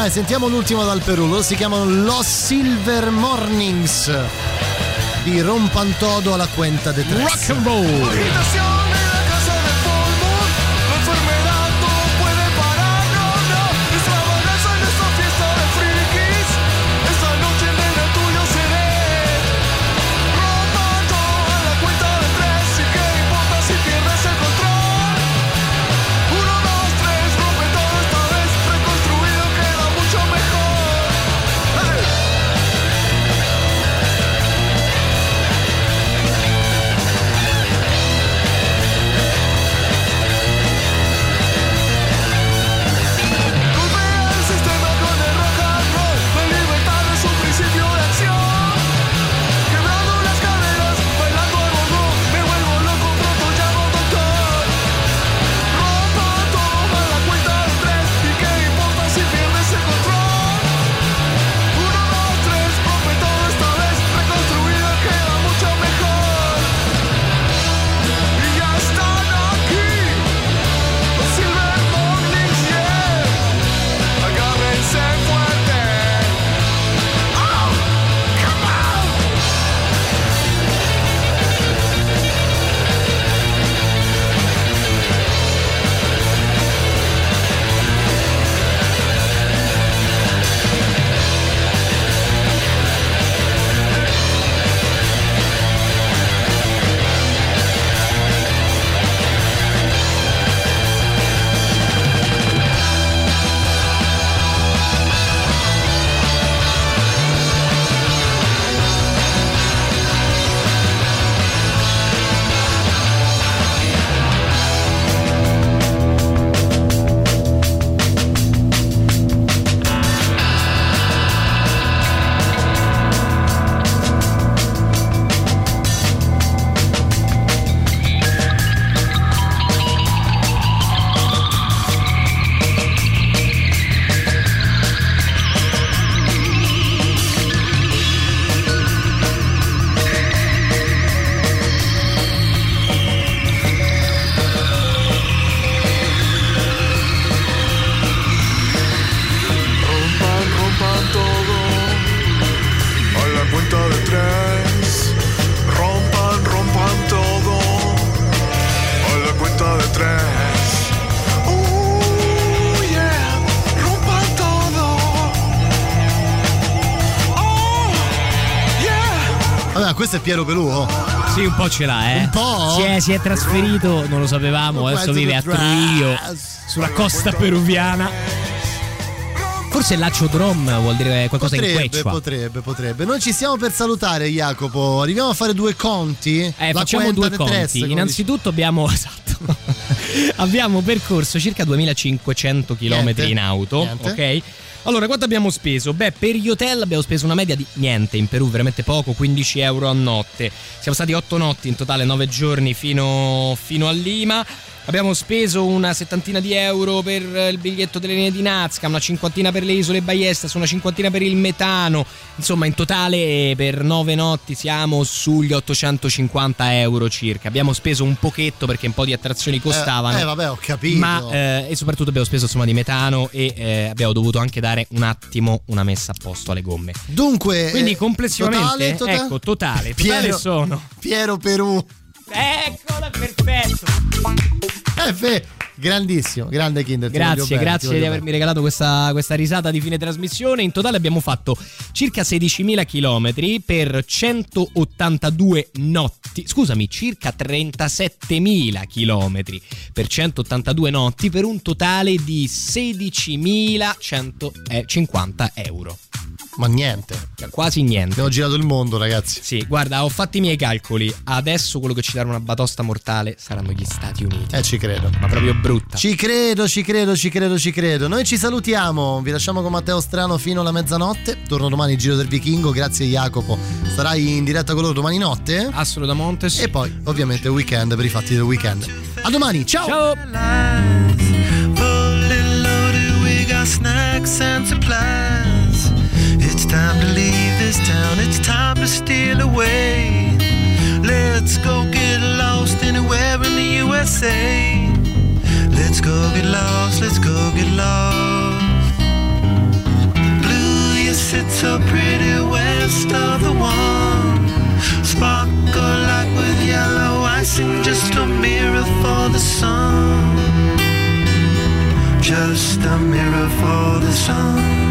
Eh, sentiamo l'ultimo dal Perù, loro si chiamano Los Silver Mornings di Rompantodo alla Cuenta de Tres. Rock and roll. Piero Pelù. oh. Sì, un po' ce l'ha, eh. Un po'? Si è, si è trasferito, non lo sapevamo, adesso vive a Trujillo, sulla costa peruviana. Forse Lacio Drom vuol dire qualcosa in Potrebbe, quechua. potrebbe, potrebbe. Noi ci stiamo per salutare, Jacopo. Arriviamo a fare due conti. Eh, facciamo due conti. tres, Innanzitutto abbiamo esatto. abbiamo percorso circa 2500 km Niente. in auto, Niente. ok? Allora, quanto abbiamo speso? Beh, per gli hotel abbiamo speso una media di niente, in Perù veramente poco, 15 euro a notte. Siamo stati 8 notti in totale, 9 giorni fino, fino a Lima. Abbiamo speso una settantina di euro per il biglietto delle linee di Nazca, una cinquantina per le isole Baiestas, una cinquantina per il metano. Insomma, in totale per 9 notti siamo sugli 850 euro circa. Abbiamo speso un pochetto perché un po' di attrazioni costavano. Eh, vabbè, ho capito. Ma eh, e soprattutto abbiamo speso insomma di metano e eh, abbiamo dovuto anche dare un attimo una messa a posto alle gomme. Dunque, Quindi eh, complessivamente, totale, totale? ecco, totale, totale Piero, sono. Piero Perù. Eccola, perfetto. Eh, fe, grandissimo, grande Kinder. Grazie, bene, grazie di bene. avermi regalato questa, questa risata di fine trasmissione. In totale abbiamo fatto circa 16.000 km per 182 notti. Scusami, circa 37.000 km per 182 notti per un totale di 16.150 euro. Ma niente. Cioè, Quasi niente. Abbiamo girato il mondo, ragazzi. Sì, guarda, ho fatto i miei calcoli. Adesso quello che ci darà una batosta mortale saranno gli Stati Uniti. Eh, ci credo. Ma proprio brutta. Ci credo, ci credo, ci credo, ci credo. Noi ci salutiamo, vi lasciamo con Matteo Strano fino alla mezzanotte. Torno domani Giro del Vichingo, grazie Jacopo. Sarai in diretta con loro domani notte? Assolutamente sì. E poi, ovviamente, weekend per i fatti del weekend. A domani, ciao! Ciao! Snacks and supplies. It's time to leave this town, it's time to steal away. Let's go get lost anywhere in the USA. Let's go get lost, let's go get lost. Blue, you sit so pretty west of the one. Sparkle like with yellow icing, just a mirror for the sun. Just a mirror for the sun.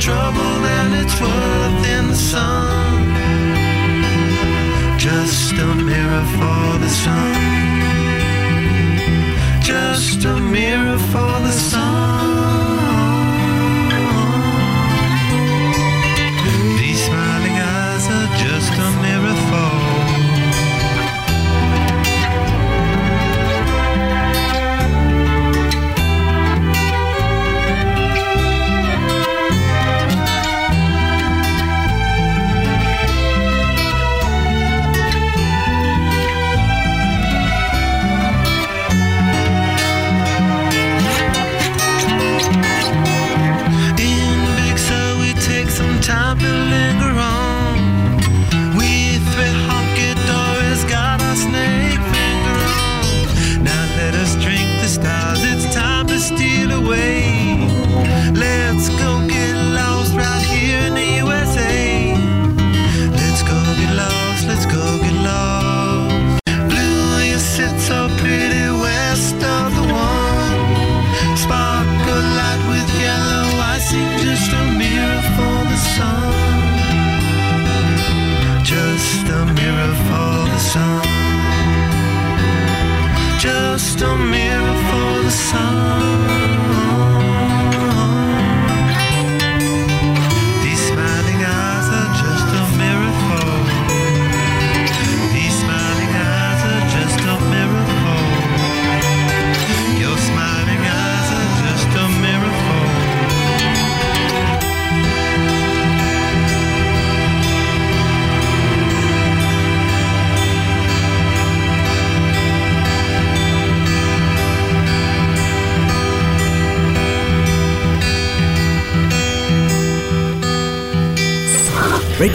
Trouble than it's worth in the sun. Just a mirror for the sun. Just a mirror for